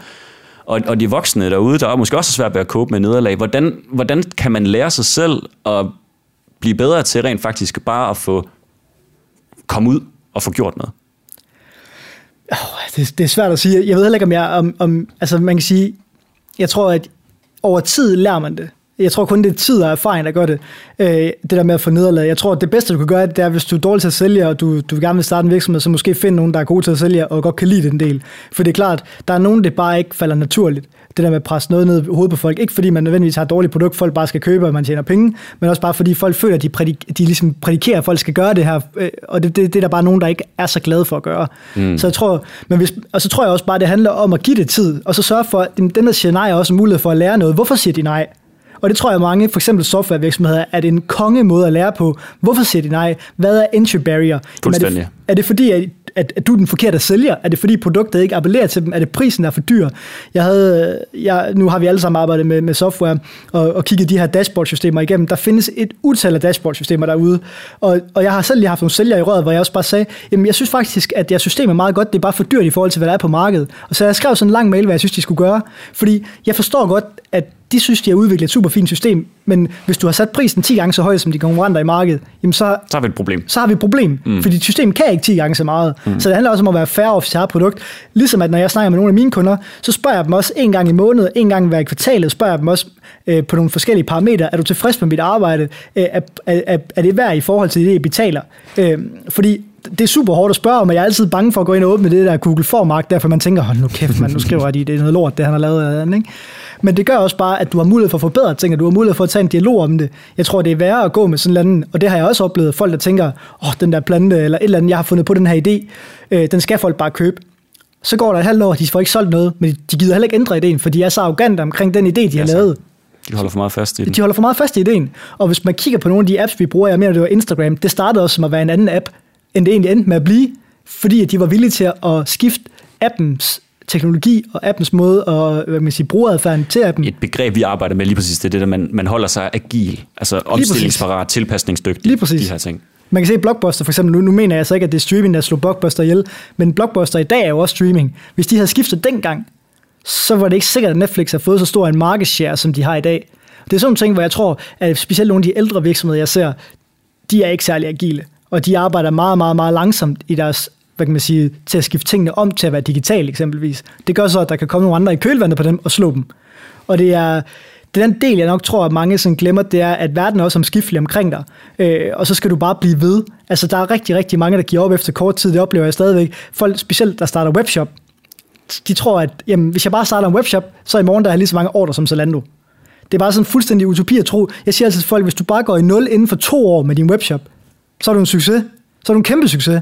A: og, og de voksne derude, der er måske også svært ved at kåbe med nederlag. Hvordan, hvordan kan man lære sig selv at blive bedre til rent faktisk bare at få komme ud og få gjort noget?
B: Oh, det, det er svært at sige. Jeg ved heller ikke, om jeg... Om, om, altså man kan sige, jeg tror, at over tid lærer man det. Jeg tror kun, det er tid og erfaring, der gør det. Øh, det der med at få nederlag. Jeg tror, at det bedste, du kan gøre, det er, hvis du er dårlig til at sælge, og du, du vil gerne vil starte en virksomhed, så måske finde nogen, der er gode til at sælge, og godt kan lide den del. For det er klart, der er nogen, det bare ikke falder naturligt. Det der med at presse noget ned i hovedet på folk. Ikke fordi man nødvendigvis har et dårligt produkt, folk bare skal købe, og man tjener penge, men også bare fordi folk føler, at de, prædik- de ligesom prædikerer, at folk skal gøre det her. øh, Og det, det, det er der bare nogen, der ikke er så glade for at gøre. Mm. Så jeg tror, men hvis, og så tror jeg også bare, det handler om at give det tid, og så sørge for, at dem, der siger nej, er også en mulighed for at lære noget. Hvorfor siger de nej? Og det tror jeg mange, for eksempel softwarevirksomheder, er det en konge måde at lære på. Hvorfor siger de nej? Hvad er entry barrier? Jamen, er, det, er det fordi, at, at, at du er den forkerte sælger? Er det fordi produktet ikke appellerer til dem? Er det prisen, der er for dyr? Jeg havde, jeg, nu har vi alle sammen arbejdet med, med software og, og kigget de her dashboard-systemer igennem. Der findes et utal af dashboard-systemer derude. Og, og jeg har selv lige haft nogle sælgere i røret, hvor jeg også bare sagde, jamen jeg synes faktisk, at deres system er meget godt, det er bare for dyrt i forhold til, hvad der er på markedet. Og så jeg skrev sådan en lang mail, hvad jeg synes, de skulle gøre. Fordi jeg forstår godt, at de synes, de har udviklet et super fint system, men hvis du har sat prisen 10 gange så højt som de konkurrenter i markedet, jamen så,
A: Så har vi et problem.
B: så har vi et problem, mm. fordi systemet kan ikke 10 gange så meget. Mm. Så det handler også om at være fair sit eget produkt. Ligesom at når jeg snakker med nogle af mine kunder, så spørger jeg dem også en gang i måneden, en gang hver kvartal, spørger jeg dem også øh, på nogle forskellige parametre, er du tilfreds med mit arbejde? Øh, er, er, er, det værd i forhold til det, jeg betaler? Øh, fordi det er super hårdt at spørge om, og jeg er altid bange for at gå ind og åbne det der Google Formark, derfor man tænker, hold nu kæft, man, nu skriver de, det er noget lort, det han har lavet. Ikke? Men det gør også bare, at du har mulighed for at forbedre ting, og du har mulighed for at tage en dialog om det. Jeg tror, det er værre at gå med sådan en anden, og det har jeg også oplevet, folk der tænker, åh, oh, den der plante, eller et eller andet, jeg har fundet på den her idé, øh, den skal folk bare købe. Så går der et halvt år, de får ikke solgt noget, men de gider heller ikke ændre ideen, for de er så arrogante omkring den idé, de har
A: så.
B: lavet.
A: De holder for meget fast i den.
B: De holder for meget fast i ideen. Og hvis man kigger på nogle af de apps, vi bruger, jeg mener, det var Instagram, det startede også som at være en anden app, end det egentlig endte med at blive, fordi at de var villige til at skifte appens teknologi og appens måde og hvad man sige, brugeradfærden til appen.
A: Et begreb, vi arbejder med lige præcis, det er det, der man, man holder sig agil. Altså omstillingsparat, tilpasningsdygtig.
B: Lige præcis.
A: De her ting.
B: Man kan se Blockbuster for eksempel, nu, nu mener jeg så ikke, at det er streaming, der slog Blockbuster ihjel, men Blockbuster i dag er jo også streaming. Hvis de havde skiftet dengang, så var det ikke sikkert, at Netflix har fået så stor en market share, som de har i dag. Det er sådan nogle ting, hvor jeg tror, at specielt nogle af de ældre virksomheder, jeg ser, de er ikke særlig agile, og de arbejder meget, meget, meget langsomt i deres hvad kan man sige, til at skifte tingene om til at være digital eksempelvis. Det gør så, at der kan komme nogle andre i kølvandet på dem og slå dem. Og det er, det er den del, jeg nok tror, at mange sådan glemmer, det er, at verden er også omskiftelig omkring dig. Øh, og så skal du bare blive ved. Altså, der er rigtig, rigtig mange, der giver op efter kort tid. Det oplever jeg stadigvæk. Folk, specielt der starter webshop, de tror, at jamen, hvis jeg bare starter en webshop, så i morgen der har jeg lige så mange ordre som Zalando. Det er bare sådan en fuldstændig utopi at tro. Jeg siger altid til folk, hvis du bare går i nul inden for to år med din webshop, så er du en succes. Så er du en kæmpe succes.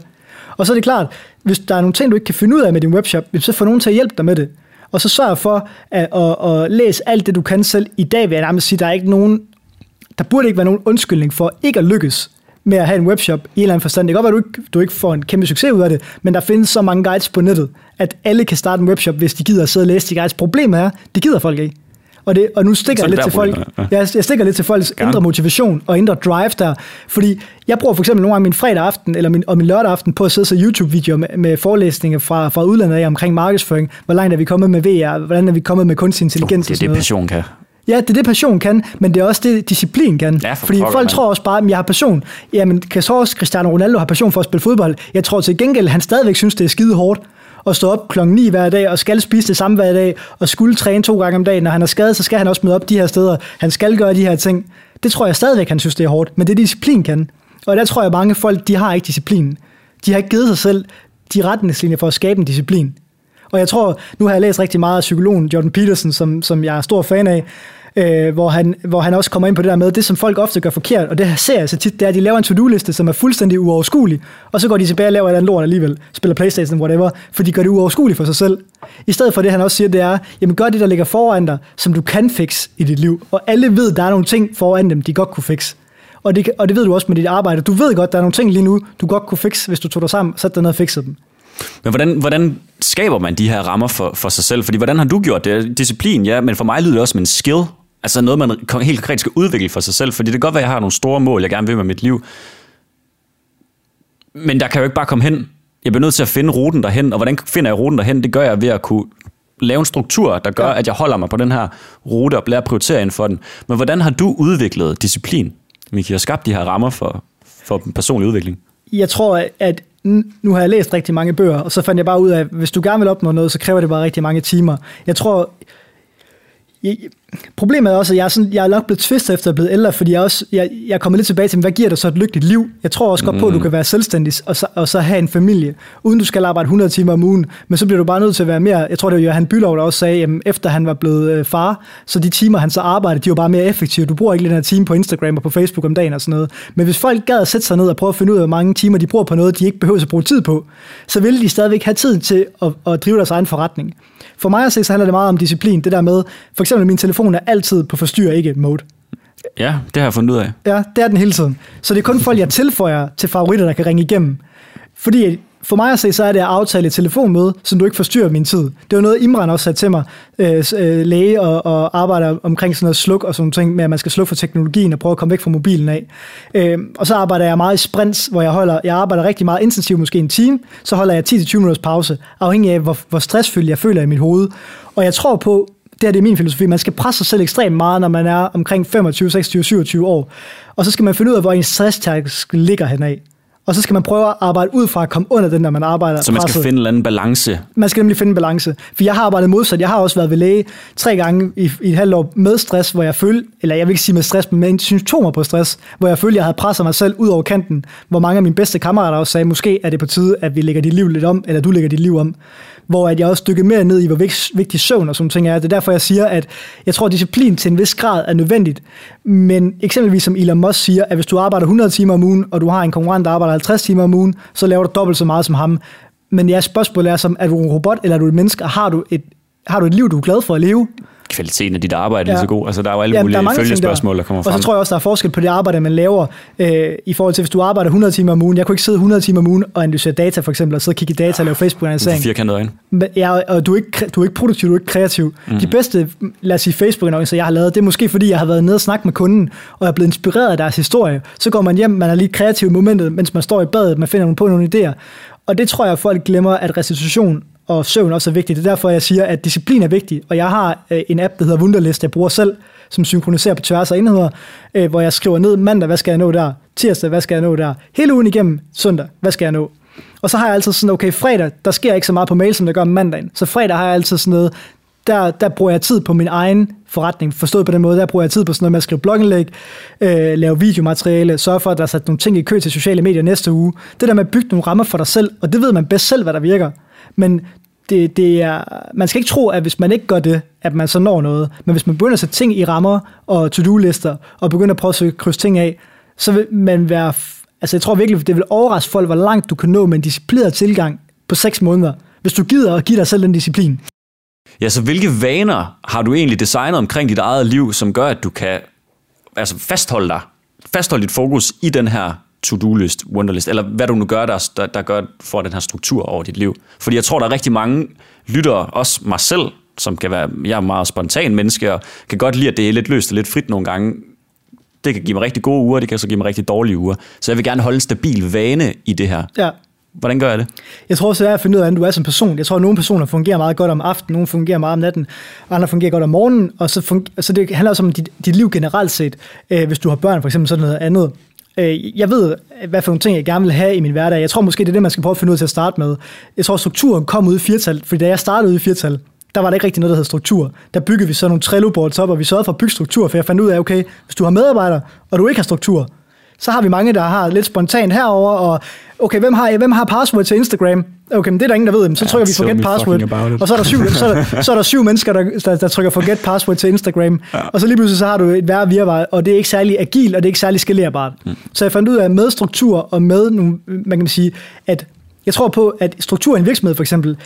B: Og så er det klart, hvis der er nogle ting, du ikke kan finde ud af med din webshop, så få nogen til at hjælpe dig med det. Og så sørg for at, at, at læse alt det, du kan selv. I dag vil jeg nærmest sige, at der er ikke nogen, der burde ikke være nogen undskyldning for ikke at lykkes med at have en webshop i en eller anden forstand. Det kan godt være, at du ikke, du ikke får en kæmpe succes ud af det, men der findes så mange guides på nettet, at alle kan starte en webshop, hvis de gider at sidde og læse de guides. Problemet er, det gider folk ikke. Og, det, og nu stikker jeg
A: det
B: lidt til folk,
A: er.
B: jeg, jeg stikker lidt til folks
A: Gerne.
B: indre motivation og indre drive der. Fordi jeg bruger for eksempel nogle gange min fredag aften eller min, og min lørdag aften på at sidde så YouTube-videoer med, med forelæsninger fra, fra udlandet af omkring markedsføring. Hvor langt er vi kommet med VR? Hvordan er vi kommet med kunstig intelligens?
A: Det
B: og
A: er det, passion kan.
B: Ja, det er det, passion kan, men det er også det, disciplin kan.
A: Ja, for
B: Fordi
A: pokker,
B: folk
A: mand.
B: tror også bare, at jeg har passion. Jamen, kan så også Cristiano Ronaldo have passion for at spille fodbold? Jeg tror til gengæld, han stadigvæk synes, det er skide hårdt og stå op klokken 9 hver dag, og skal spise det samme hver dag, og skulle træne to gange om dagen. Når han er skadet, så skal han også møde op de her steder. Han skal gøre de her ting. Det tror jeg stadigvæk, han synes, det er hårdt. Men det disciplin kan. Og der tror jeg, mange folk, de har ikke disciplin. De har ikke givet sig selv de retningslinjer for at skabe en disciplin. Og jeg tror, nu har jeg læst rigtig meget af psykologen Jordan Peterson, som, som jeg er stor fan af, øh, hvor, han, hvor han også kommer ind på det der med, det som folk ofte gør forkert, og det her ser jeg så tit, det er, at de laver en to-do-liste, som er fuldstændig uoverskuelig, og så går de tilbage og laver et eller andet lort alligevel, spiller Playstation, whatever, for de gør det uoverskueligt for sig selv. I stedet for det, han også siger, det er, jamen gør det, der ligger foran dig, som du kan fikse i dit liv. Og alle ved, der er nogle ting foran dem, de godt kunne fikse. Og det, og det ved du også med dit arbejde. Du ved godt, der er nogle ting lige nu, du godt kunne fikse, hvis du tog dig sammen, satte dig ned og fikse dem.
A: Men hvordan, hvordan skaber man de her rammer for, for sig selv? Fordi hvordan har du gjort det? Disciplin, ja, men for mig lyder det også som en skill. Altså noget, man helt konkret skal udvikle for sig selv. Fordi det kan godt være, at jeg har nogle store mål, jeg gerne vil med mit liv. Men der kan jo ikke bare komme hen. Jeg bliver nødt til at finde ruten derhen. Og hvordan finder jeg ruten derhen? Det gør jeg ved at kunne lave en struktur, der gør,
B: Ja.
A: at jeg holder mig på den her rute og lærer at prioritere inden for den. Men hvordan har du udviklet disciplin, Miki, og skabt de her rammer for, for personlig udvikling?
B: jeg tror, at nu har jeg læst rigtig mange bøger, og så fandt jeg bare ud af, at hvis du gerne vil opnå noget, så kræver det bare rigtig mange timer. Jeg tror, jeg, Problemet er også, at jeg er, sådan, jeg er nok blevet tvistet efter at blive ældre, fordi jeg, også, jeg, jeg kommer lidt tilbage til, hvad giver dig så et lykkeligt liv? Jeg tror også godt på, at du kan være selvstændig og så, og så have en familie, uden du skal arbejde 100 timer om ugen, men så bliver du bare nødt til at være mere, jeg tror det var Johan Bylov, der også sagde, at efter han var blevet øh, far, så de timer, han så arbejdede, de var bare mere effektive. Du bruger ikke den her time på Instagram og på Facebook om dagen og sådan noget. Men hvis folk gad at sætte sig ned og prøve at finde ud af, hvor mange timer de bruger på noget, de ikke behøver at bruge tid på, så ville de stadigvæk have tid til at, at drive deres egen forretning. For mig at se, så handler det meget om disciplin. Det der med, for eksempel min telefon er altid på forstyr ikke mode.
A: Ja, det har jeg fundet ud af.
B: Ja, det er den hele tiden. Så det er kun folk, jeg tilføjer til favoritter, der kan ringe igennem. Fordi for mig at se, så er det at aftale et telefonmøde, som du ikke forstyrrer min tid. Det var noget, Imran også sagde til mig, øh, øh, læge og, og arbejder omkring sådan noget sluk og sådan ting, med at man skal slukke for teknologien og prøve at komme væk fra mobilen af. Øh, og så arbejder jeg meget i sprints, hvor jeg holder, jeg arbejder rigtig meget intensivt, måske en time, så holder jeg 10-20 minutters pause, afhængig af, hvor, hvor stressfyldt jeg føler i mit hoved. Og jeg tror på, det er det er min filosofi, man skal presse sig selv ekstremt meget, når man er omkring 25, 26, 27 år. Og så skal man finde ud af, hvor en stresstærk ligger henad og så skal man prøve at arbejde ud fra at komme under den, når man arbejder
A: Så man skal finde en eller anden balance?
B: Man skal nemlig finde en balance. For jeg har arbejdet modsat. Jeg har også været ved læge tre gange i, i et halvt år med stress, hvor jeg følte, eller jeg vil ikke sige med stress, men med symptomer på stress, hvor jeg følte, jeg havde presset mig selv ud over kanten, hvor mange af mine bedste kammerater også sagde, måske er det på tide, at vi lægger dit liv lidt om, eller du lægger dit liv om hvor at jeg også dykkede mere ned i, hvor vigtig søvn og sådan ting er. Det er derfor, jeg siger, at jeg tror, at disciplin til en vis grad er nødvendigt. Men eksempelvis som Elon Musk siger, at hvis du arbejder 100 timer om ugen, og du har en konkurrent, der arbejder 50 timer om ugen, så laver du dobbelt så meget som ham. Men jeres spørgsmål er som, er du en robot, eller er du et menneske, og har du et, har du et liv, du er glad for at leve?
A: Kvaliteten af dit arbejde ja. er så god. Altså, der er jo alle ja, mulige der følgespørgsmål, der kommer frem.
B: Og så tror jeg også, der er forskel på det arbejde, man laver, øh, i forhold til, hvis du arbejder 100 timer om ugen. Jeg kunne ikke sidde 100 timer om ugen og analysere data, for eksempel, og sidde og kigge i data og lave Facebook-annoncering.
A: Du firkantet øjne.
B: Ja, og du er, ikke, du er ikke produktiv, du er ikke kreativ. Mm. De bedste, lad os sige, Facebook-annoncer, jeg har lavet, det er måske, fordi jeg har været nede og snakke med kunden, og er blevet inspireret af deres historie. Så går man hjem, man er lige kreativ i momentet, mens man står i badet, man finder på nogle idéer. Og det tror jeg, at folk glemmer, at restitution og søvn også er vigtigt. Det er derfor, jeg siger, at disciplin er vigtig. Og jeg har øh, en app, der hedder Wunderlist, jeg bruger selv, som synkroniserer på tværs af enheder, øh, hvor jeg skriver ned mandag, hvad skal jeg nå der? Tirsdag, hvad skal jeg nå der? Hele ugen igennem, søndag, hvad skal jeg nå? Og så har jeg altid sådan, okay, fredag, der sker ikke så meget på mail, som der gør om mandagen. Så fredag har jeg altid sådan noget, der, der bruger jeg tid på min egen forretning. Forstået på den måde, der bruger jeg tid på sådan noget med at skrive blogindlæg, øh, lave videomateriale, sørge for, at der er sat nogle ting i kø til sociale medier næste uge. Det der med at bygge nogle rammer for dig selv, og det ved man bedst selv, hvad der virker. Men det, det er, man skal ikke tro, at hvis man ikke gør det, at man så når noget. Men hvis man begynder at sætte ting i rammer og to-do-lister, og begynder at prøve at krydse ting af, så vil man være... Altså jeg tror virkelig, det vil overraske folk, hvor langt du kan nå med en disciplineret tilgang på 6 måneder, hvis du gider at give dig selv den disciplin.
A: Ja, så hvilke vaner har du egentlig designet omkring dit eget liv, som gør, at du kan altså fastholde dig, fastholde dit fokus i den her to-do-list, wonderlist, eller hvad du nu gør, der, der, der gør for den her struktur over dit liv. Fordi jeg tror, der er rigtig mange lyttere, også mig selv, som kan være, jeg er meget spontan menneske, og kan godt lide, at det er lidt løst og lidt frit nogle gange. Det kan give mig rigtig gode uger, det kan så give mig rigtig dårlige uger. Så jeg vil gerne holde en stabil vane i det her.
B: Ja.
A: Hvordan gør jeg det?
B: Jeg tror også, det er at finde ud af, hvordan du er som person. Jeg tror, at nogle personer fungerer meget godt om aftenen, nogle fungerer meget om natten, andre fungerer godt om morgenen, og så, funger, så det handler også om dit, dit liv generelt set. Øh, hvis du har børn, for eksempel, sådan noget andet. Øh, jeg ved, hvad for nogle ting, jeg gerne vil have i min hverdag. Jeg tror måske, det er det, man skal prøve at finde ud til at starte med. Jeg tror, strukturen kom ud i firtal, fordi da jeg startede ud i firtal, der var der ikke rigtig noget, der hed struktur. Der byggede vi så nogle trello op, og vi sørgede for at bygge struktur, for jeg fandt ud af, okay, hvis du har medarbejdere, og du ikke har struktur, så har vi mange, der har lidt spontant herover og okay, hvem har, hvem har password til Instagram? Okay, men det er der ingen, der ved. Så trykker ja, vi forget password, og så er der syv, så er der, så er der syv mennesker, der, der, der trykker forget password til Instagram. Ja. Og så lige pludselig så har du et værre virvar, og det er ikke særlig agil, og det er ikke særlig skalerbart. Mm. Så jeg fandt ud af, med struktur og med nogle, man kan sige, at jeg tror på, at struktur i en virksomhed for eksempel,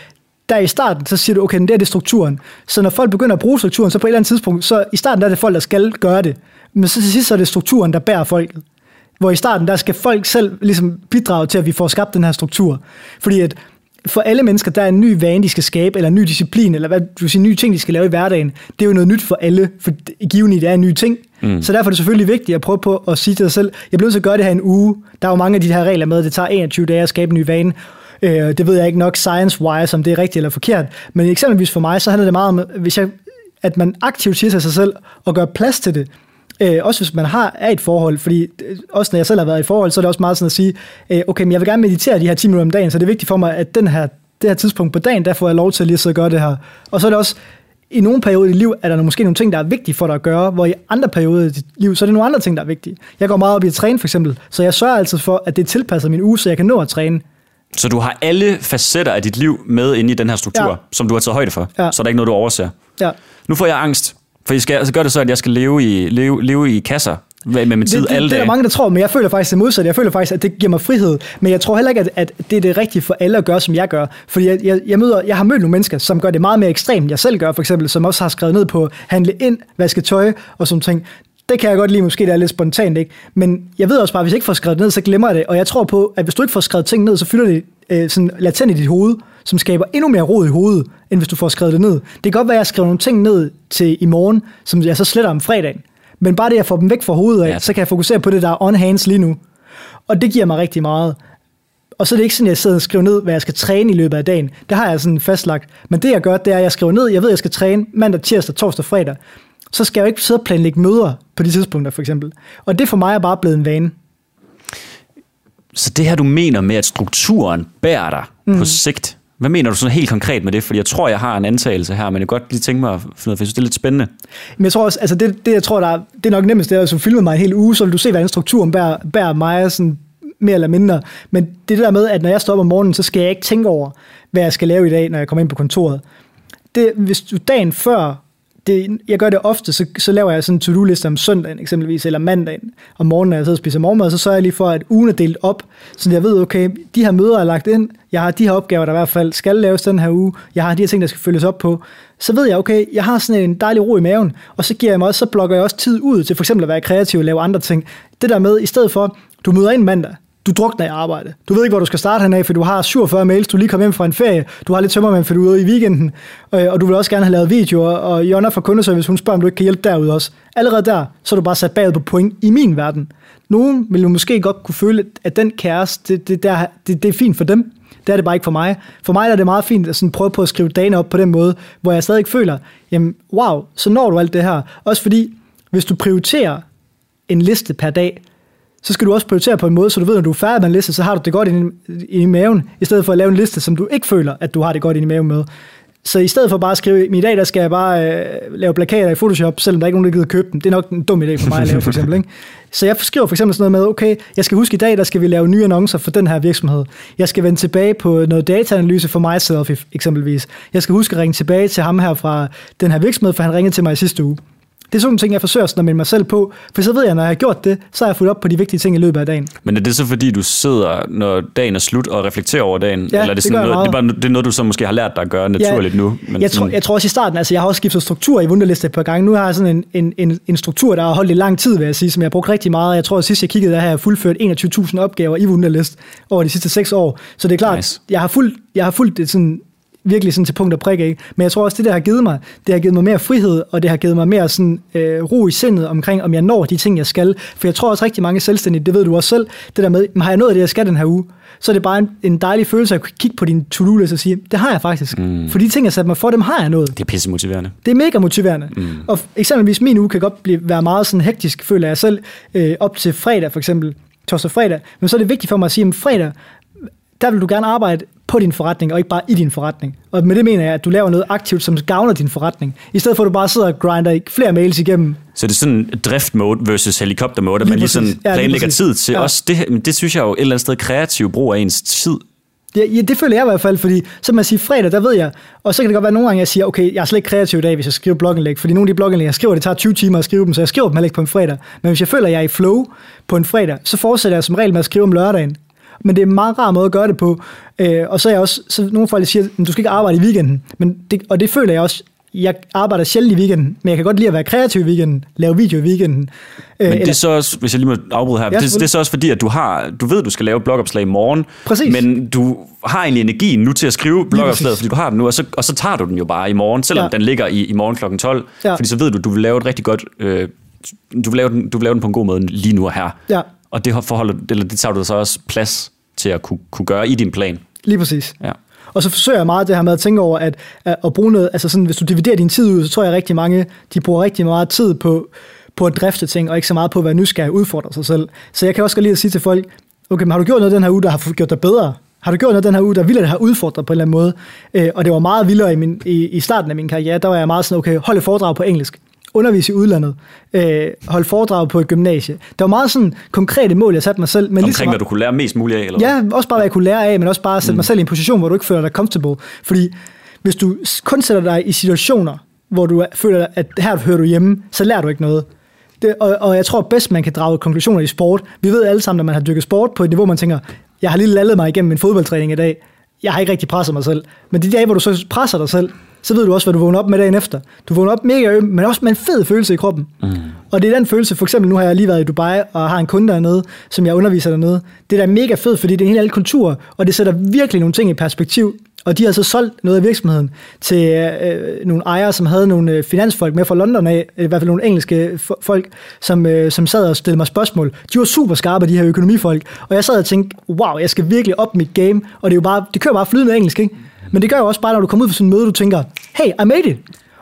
B: der i starten, så siger du, okay, det er det strukturen. Så når folk begynder at bruge strukturen, så på et eller andet tidspunkt, så i starten der er det folk, der skal gøre det. Men så til sidst så er det strukturen, der bærer folket. Hvor i starten, der skal folk selv ligesom bidrage til, at vi får skabt den her struktur. Fordi at for alle mennesker, der er en ny vane, de skal skabe, eller en ny disciplin, eller hvad du siger, nye ting, de skal lave i hverdagen. Det er jo noget nyt for alle, for given i det er en ny ting. Mm. Så derfor er det selvfølgelig vigtigt at prøve på at sige til dig selv, jeg bliver nødt til at gøre det her en uge. Der er jo mange af de her regler med, at det tager 21 dage at skabe en ny vane. Øh, det ved jeg ikke nok science-wise, om det er rigtigt eller forkert. Men eksempelvis for mig, så handler det meget om, hvis jeg, at man aktivt siger til sig selv og gør plads til det. Øh, også hvis man har er et forhold, fordi øh, også når jeg selv har været i et forhold, så er det også meget sådan at sige, øh, okay, men jeg vil gerne meditere de her 10 minutter om dagen, så det er vigtigt for mig, at den her, det her tidspunkt på dagen, der får jeg lov til at lige og gøre det her. Og så er det også i nogle perioder i liv er der måske nogle ting, der er vigtige for dig at gøre, hvor i andre perioder i dit liv, så er det nogle andre ting, der er vigtige. Jeg går meget op i at træne for eksempel, så jeg sørger altid for, at det tilpasser min uge, så jeg kan nå at træne.
A: Så du har alle facetter af dit liv med inde i den her struktur,
B: Ja.
A: som du har taget højde for.
B: Ja.
A: Så er der ikke noget, du overser.
B: Ja.
A: Nu får jeg angst, for jeg skal, altså gør det så, at jeg skal leve i, leve, leve i kasser med min tid
B: det, det,
A: alle
B: det er
A: dage.
B: der mange, der tror, men jeg føler faktisk det modsatte. Jeg føler faktisk, at det giver mig frihed. Men jeg tror heller ikke, at, at det er det rigtige for alle at gøre, som jeg gør. Fordi jeg, jeg, jeg, møder, jeg har mødt nogle mennesker, som gør det meget mere ekstremt, end jeg selv gør, for eksempel, som også har skrevet ned på handle ind, vaske tøj og sådan ting. Det kan jeg godt lide, måske det er lidt spontant, ikke? Men jeg ved også bare, at hvis jeg ikke får skrevet det ned, så glemmer jeg det. Og jeg tror på, at hvis du ikke får skrevet ting ned, så fylder det øh, sådan latent i dit hoved, som skaber endnu mere rod i hovedet, end hvis du får skrevet det ned. Det kan godt være, at jeg skriver nogle ting ned til i morgen, som jeg så sletter om fredagen. Men bare det, at jeg får dem væk fra hovedet af,
A: Ja.
B: så kan jeg fokusere på det, der er on hands lige nu. Og det giver mig rigtig meget. Og så er det ikke sådan, at jeg sidder og skriver ned, hvad jeg skal træne i løbet af dagen. Det har jeg sådan fastlagt. Men det jeg gør, det er, at jeg skriver ned, jeg ved, at jeg skal træne mandag, tirsdag, torsdag, fredag. Så skal jeg jo ikke sidde og planlægge møder på de tidspunkter, for eksempel. Og det for mig er bare blevet en vane.
A: Så det her, du mener med, at strukturen bærer dig mm. på sigt, hvad mener du sådan helt konkret med det? Fordi jeg tror, jeg har en antagelse her, men jeg kan godt lige tænke mig at finde ud af, for jeg synes, det er lidt spændende.
B: Men jeg tror også, altså det, det jeg tror, der er, det er nok nemmest, det er, at du filmer mig en hel uge, så vil du se, hvordan strukturen bærer, bærer mig sådan mere eller mindre. Men det det der med, at når jeg står op om morgenen, så skal jeg ikke tænke over, hvad jeg skal lave i dag, når jeg kommer ind på kontoret. Det, hvis du dagen før, det, jeg gør det ofte, så, så laver jeg sådan en to-do-liste om søndagen eksempelvis, eller mandagen om morgenen, når jeg sidder og spiser morgenmad, så sørger jeg lige for, at ugen er delt op, så jeg ved, okay, de her møder er lagt ind, jeg har de her opgaver, der i hvert fald skal laves den her uge, jeg har de her ting, der skal følges op på, så ved jeg, okay, jeg har sådan en dejlig ro i maven, og så giver jeg mig også, så blokker jeg også tid ud til for eksempel at være kreativ og lave andre ting. Det der med, i stedet for, du møder ind mandag, du drukner i arbejde. Du ved ikke, hvor du skal starte henad, for du har 47 mails, du lige kom hjem fra en ferie, du har lidt tømmermænd, for du er ude i weekenden, og, og du vil også gerne have lavet videoer, og Jonna fra kundeservice, hun spørger, om du ikke kan hjælpe derude også. Allerede der, så er du bare sat bagud på point i min verden. Nogen vil jo måske godt kunne føle, at den kæreste, det, det, der, det, det er fint for dem. Det er det bare ikke for mig. For mig er det meget fint at sådan prøve på at skrive dagen op på den måde, hvor jeg stadig føler, jamen wow, så når du alt det her. Også fordi, hvis du prioriterer en liste per dag, så skal du også prioritere på en måde, så du ved, når du er færdig med en liste, så har du det godt inde i, i maven, i stedet for at lave en liste, som du ikke føler, at du har det godt inde i maven med. Så i stedet for bare at skrive, i dag der skal jeg bare øh, lave plakater i Photoshop, selvom der ikke er nogen, der gider købe dem. Det er nok en dum idé for mig at lave, for eksempel. Ikke? Så jeg skriver for eksempel sådan noget med, okay, jeg skal huske i dag, der skal vi lave nye annoncer for den her virksomhed. Jeg skal vende tilbage på noget dataanalyse for mig selv, eksempelvis. Jeg skal huske at ringe tilbage til ham her fra den her virksomhed, for han ringede til mig i sidste uge. Det er sådan nogle ting, jeg forsøger sådan at minde mig selv på, for så ved jeg, når jeg har gjort det, så har jeg fulgt op på de vigtige ting i løbet af dagen.
A: Men er det så fordi, du sidder, når dagen er slut, og reflekterer over dagen?
B: Ja,
A: Eller er det,
B: det
A: sådan
B: gør jeg
A: noget, det, er bare, det er noget, du så måske har lært dig at gøre naturligt nu?
B: Men jeg, tror, jeg tror også i starten, altså jeg har også skiftet struktur i Wunderliste et par gange. Nu har jeg sådan en, en, en, en struktur, der har holdt i lang tid, vil jeg sige, som jeg har brugt rigtig meget. Jeg tror, at sidst jeg kiggede, der har jeg fuldført 21.000 opgaver i Wunderlist over de sidste seks år. Så det er klart,
A: Nice.
B: jeg har fulgt, jeg har fulgt det sådan virkelig sådan til punkt og prik, ikke? Men jeg tror også, det der har givet mig, det har givet mig mere frihed, og det har givet mig mere sådan, øh, ro i sindet omkring, om jeg når de ting, jeg skal. For jeg tror også rigtig mange selvstændige, det ved du også selv, det der med, "Men har jeg nået det, jeg skal den her uge? Så er det bare en, en dejlig følelse at kigge på din to-do-liste og sige, det har jeg faktisk. Mm. For de ting, jeg satte mig for, dem har jeg nået.
A: Det er pisse motiverende.
B: Det er mega motiverende. Mm. Og eksempelvis min uge kan godt blive, være meget sådan hektisk, føler jeg selv, øh, op til fredag for eksempel, torsdag fredag. Men så er det vigtigt for mig at sige, at fredag, der vil du gerne arbejde på din forretning, og ikke bare i din forretning. Og med det mener jeg, at du laver noget aktivt, som gavner din forretning. I stedet for, at du bare sidder og grinder flere mails igennem.
A: Så det er sådan drift mode versus helikopter mode, at man lige sådan
B: Ja,
A: planlægger
B: præcis.
A: tid til
B: Ja.
A: også. Det, det synes jeg jo et eller andet sted kreativ brug af ens tid.
B: Ja, ja, det føler jeg i hvert fald, fordi så man siger fredag, der ved jeg, og så kan det godt være nogle gange, jeg siger, okay, jeg er slet ikke kreativ i dag, hvis jeg skriver blogindlæg, fordi nogle af de blogindlæg, jeg skriver, det tager 20 timer at skrive dem, så jeg skriver dem heller ikke på en fredag. Men hvis jeg føler, at jeg er i flow på en fredag, så fortsætter jeg som regel med at skrive om lørdagen. Men det er en meget rar måde at gøre det på. Øh, og så er jeg også, så nogle folk siger, "Men du skal ikke arbejde i weekenden. Men det, og det føler jeg også, jeg arbejder sjældent i weekenden, men jeg kan godt lide at være kreativ i weekenden, lave video i weekenden. Øh,
A: Men det er så også, hvis jeg lige må afbryde her,
B: Ja,
A: det, det er så også fordi, at du har, du ved, du skal lave blogopslag i morgen,
B: Præcis.
A: men du har egentlig energien nu til at skrive blogopslaget, fordi du har den nu, og så, og så tager du den jo bare i morgen, selvom
B: Ja.
A: den ligger i, i morgen kl. 12,
B: Ja.
A: fordi så ved du, du vil lave et rigtig godt, øh, du, vil lave den, du vil lave den på en god måde lige nu og her.
B: Ja.
A: Og det, forholder, eller det tager du så også plads til at kunne, kunne gøre i din plan.
B: Lige præcis.
A: Ja.
B: Og så forsøger jeg meget det her med at tænke over, at, at, bruge noget, altså sådan, hvis du dividerer din tid ud, så tror jeg rigtig mange, de bruger rigtig meget tid på, på at drifte ting, og ikke så meget på at være nysgerrig og udfordre sig selv. Så jeg kan også godt lide at sige til folk, okay, men har du gjort noget den her uge, der har gjort dig bedre? Har du gjort noget den her uge, der ville det have udfordret på en eller anden måde? Øh, og det var meget vildere i, min, i, i starten af min karriere. Der var jeg meget sådan, okay, hold et foredrag på engelsk undervise i udlandet, øh, holde foredrag på et gymnasie. Der var meget sådan konkrete mål, jeg satte mig selv.
A: Men Omkring, ligesom, hvad du kunne lære mest muligt af? Eller
B: ja, også bare, hvad jeg kunne lære af, men også bare sætte mm. mig selv i en position, hvor du ikke føler dig comfortable. Fordi hvis du kun sætter dig i situationer, hvor du føler, at her hører du hjemme, så lærer du ikke noget. Det, og, og jeg tror bedst, man kan drage konklusioner i sport. Vi ved alle sammen, når man har dykket sport på et niveau, man tænker, jeg har lige lallet mig igennem min fodboldtræning i dag. Jeg har ikke rigtig presset mig selv. Men de dage, hvor du så presser dig selv, så ved du også, hvad du vågner op med dagen efter. Du vågner op mega øm, men også med en fed følelse i kroppen. Mm. Og det er den følelse, for eksempel nu har jeg lige været i Dubai, og har en kunde dernede, som jeg underviser dernede. Det er da mega fedt, fordi det er en helt anden kultur, og det sætter virkelig nogle ting i perspektiv. Og de har så solgt noget af virksomheden til øh, nogle ejere, som havde nogle øh, finansfolk med fra London af, i hvert fald nogle engelske folk, som, øh, som sad og stillede mig spørgsmål. De var super skarpe, de her økonomifolk. Og jeg sad og tænkte, wow, jeg skal virkelig op mit game. Og det, er jo bare, det kører bare flydende engelsk, ikke? Men det gør jo også bare, når du kommer ud fra sådan en møde, du tænker, hey, I made it.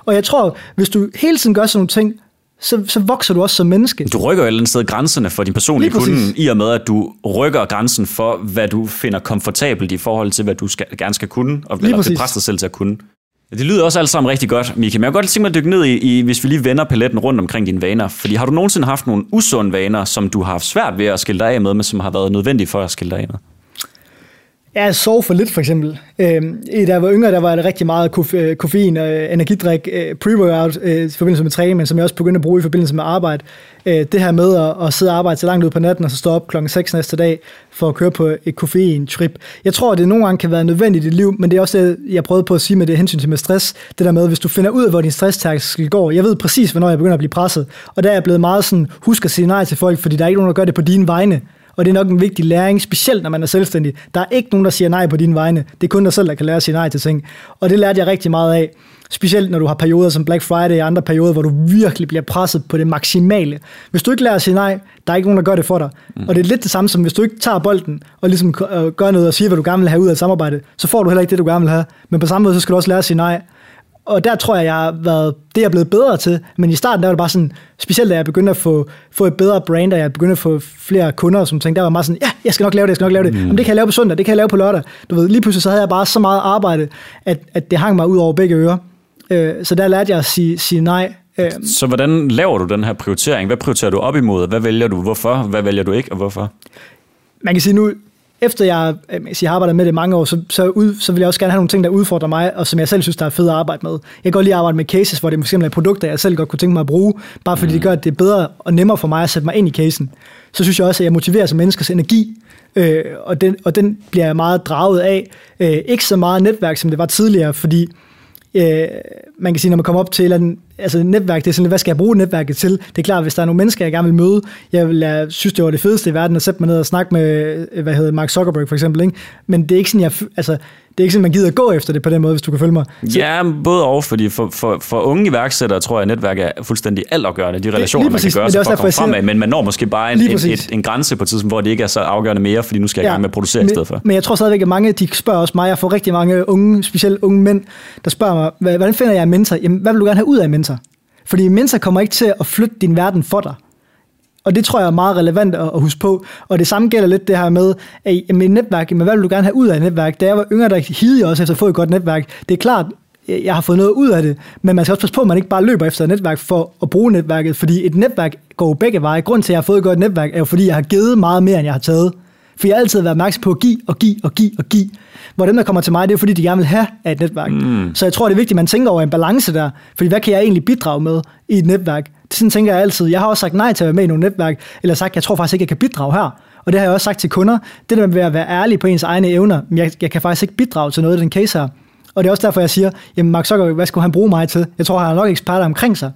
B: Og jeg tror, hvis du hele tiden gør sådan nogle ting, så, så vokser du også som menneske.
A: Du rykker jo et eller andet sted grænserne for din personlige kunde, i og med, at du rykker grænsen for, hvad du finder komfortabelt i forhold til, hvad du skal, gerne skal kunne, og hvad du presser dig selv til at kunne. Det lyder også alt sammen rigtig godt, Mika, men jeg kan godt tænke mig at dykke ned i, i, hvis vi lige vender paletten rundt omkring dine vaner. Fordi har du nogensinde haft nogle usunde vaner, som du har haft svært ved at skille dig af med, men som har været nødvendige for at skille dig af med?
B: Ja, sove for lidt for eksempel. Øh, da jeg var yngre, der var det rigtig meget øh, koffein og øh, energidrik, øh, pre-workout øh, i forbindelse med træning, men som jeg også begyndte at bruge i forbindelse med arbejde. Øh, det her med at, at sidde og arbejde så langt ud på natten, og så stå op klokken 6 næste dag for at køre på et koffein-trip. Jeg tror, at det nogle gange kan være nødvendigt i dit liv, men det er også det, jeg prøvede på at sige med det hensyn til med stress. Det der med, hvis du finder ud af, hvor din stresstærskel går. Jeg ved præcis, hvornår jeg begynder at blive presset. Og der er jeg blevet meget sådan, husk at sige nej til folk, fordi der er ikke nogen, der gør det på dine vegne og det er nok en vigtig læring, specielt når man er selvstændig. Der er ikke nogen, der siger nej på dine vegne. Det er kun dig selv, der kan lære at sige nej til ting. Og det lærte jeg rigtig meget af. Specielt når du har perioder som Black Friday og andre perioder, hvor du virkelig bliver presset på det maksimale. Hvis du ikke lærer at sige nej, der er ikke nogen, der gør det for dig. Mm. Og det er lidt det samme som, hvis du ikke tager bolden og ligesom gør noget og siger, hvad du gerne vil have ud af et samarbejde, så får du heller ikke det, du gerne vil have. Men på samme måde, så skal du også lære at sige nej. Og der tror jeg, jeg har været, det er jeg blevet bedre til. Men i starten, der var det bare sådan, specielt da jeg begyndte at få, få et bedre brand, og jeg begyndte at få flere kunder, som tænkte, der var meget sådan, ja, jeg skal nok lave det, jeg skal nok lave det. Mm. Jamen, det kan jeg lave på søndag, det kan jeg lave på lørdag. Du ved, lige pludselig så havde jeg bare så meget arbejde, at, at det hang mig ud over begge ører. Øh, så der lærte jeg at sige, sige nej.
A: Øh, så hvordan laver du den her prioritering? Hvad prioriterer du op imod? Hvad vælger du? Hvorfor? Hvad vælger du ikke, og hvorfor?
B: Man kan sige nu, efter jeg, øh, jeg har arbejdet med det mange år, så, så, ud, så vil jeg også gerne have nogle ting, der udfordrer mig, og som jeg selv synes, der er fedt at arbejde med. Jeg kan godt lide at arbejde med cases, hvor det måske er produkter, jeg selv godt kunne tænke mig at bruge, bare fordi mm. det gør, at det er bedre og nemmere for mig at sætte mig ind i casen. Så synes jeg også, at jeg motiverer som menneskers energi, øh, og, den, og den bliver jeg meget draget af. Øh, ikke så meget netværk, som det var tidligere, fordi øh, man kan sige, når man kommer op til en altså netværk, det er sådan, hvad skal jeg bruge netværket til? Det er klart, hvis der er nogle mennesker, jeg gerne vil møde, jeg, vil, jeg synes, det var det fedeste i verden at sætte mig ned og snakke med, hvad hedder Mark Zuckerberg for eksempel, ikke? men det er ikke sådan, jeg, altså, det er ikke sådan, man gider at gå efter det på den måde, hvis du kan følge mig.
A: Så, ja, både og, fordi for, for, for unge iværksættere tror jeg, at netværk er fuldstændig altafgørende. De relationer, man kan gøre sig for at komme fremad, men man når måske bare en, en, et, en grænse på et tidspunkt, hvor det ikke er så afgørende mere, fordi nu skal jeg ja, gang med at producere
B: men,
A: i stedet for.
B: Men jeg tror stadigvæk, at mange de spørger også mig, jeg får rigtig mange unge, specielt unge mænd, der spørger mig, hvordan finder jeg en mentor? Jamen, hvad vil du gerne have ud af en mentor? Fordi mentor kommer ikke til at flytte din verden for dig. Og det tror jeg er meget relevant at, huske på. Og det samme gælder lidt det her med, at med netværk, men hvad vil du gerne have ud af et netværk? Da jeg var yngre, der hidede jeg også efter at få et godt netværk. Det er klart, jeg har fået noget ud af det, men man skal også passe på, at man ikke bare løber efter et netværk for at bruge netværket, fordi et netværk går jo begge veje. Grund til, at jeg har fået et godt netværk, er jo fordi, jeg har givet meget mere, end jeg har taget. For jeg har altid været opmærksom på at give og give og give og give. Hvor dem, der kommer til mig, det er fordi, de gerne vil have af et netværk. Mm. Så jeg tror, det er vigtigt, at man tænker over en balance der. Fordi hvad kan jeg egentlig bidrage med i et netværk? Sådan tænker jeg altid. Jeg har også sagt nej til at være med i nogle netværk, eller sagt, jeg tror faktisk ikke, jeg kan bidrage her. Og det har jeg også sagt til kunder. Det der med at være ærlig på ens egne evner, men jeg, jeg kan faktisk ikke bidrage til noget i den case her. Og det er også derfor, jeg siger, jamen Mark Zuckerberg, hvad skulle han bruge mig til? Jeg tror, han har nok eksperter omkring sig.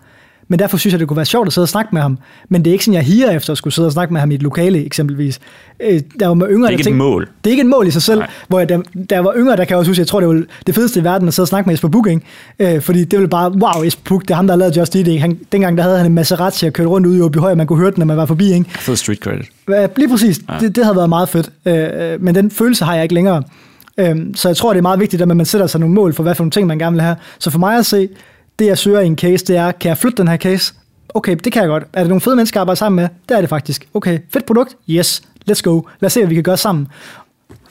B: Men derfor synes jeg, det kunne være sjovt at sidde og snakke med ham. Men det er ikke sådan, jeg higer efter at skulle sidde og snakke med ham i et lokale, eksempelvis. Øh, der var med yngre,
A: det er ikke
B: tænkte,
A: et mål.
B: Det er ikke et mål i sig selv. Nej. Hvor jeg, der, der, var yngre, der kan jeg også huske, jeg tror, det var det fedeste i verden at sidde og snakke med Jesper Booking. Øh, fordi det ville bare, wow, Jesper Book, det er ham, der har lavet Just Eat. Han, dengang der havde han en Maserati og kørte rundt ud i og man kunne høre den, når man var forbi. Ikke?
A: Fed street credit.
B: Lige præcis. Ja. Det, det havde været meget fedt. Øh, men den følelse har jeg ikke længere. Øh, så jeg tror, det er meget vigtigt, at man sætter sig nogle mål for, hvad for nogle ting, man gerne vil have. Så for mig at se, det jeg søger i en case, det er, kan jeg flytte den her case? Okay, det kan jeg godt. Er det nogle fede mennesker at arbejde sammen med? Det er det faktisk. Okay, fedt produkt? Yes, let's go. Lad os se, hvad vi kan gøre sammen.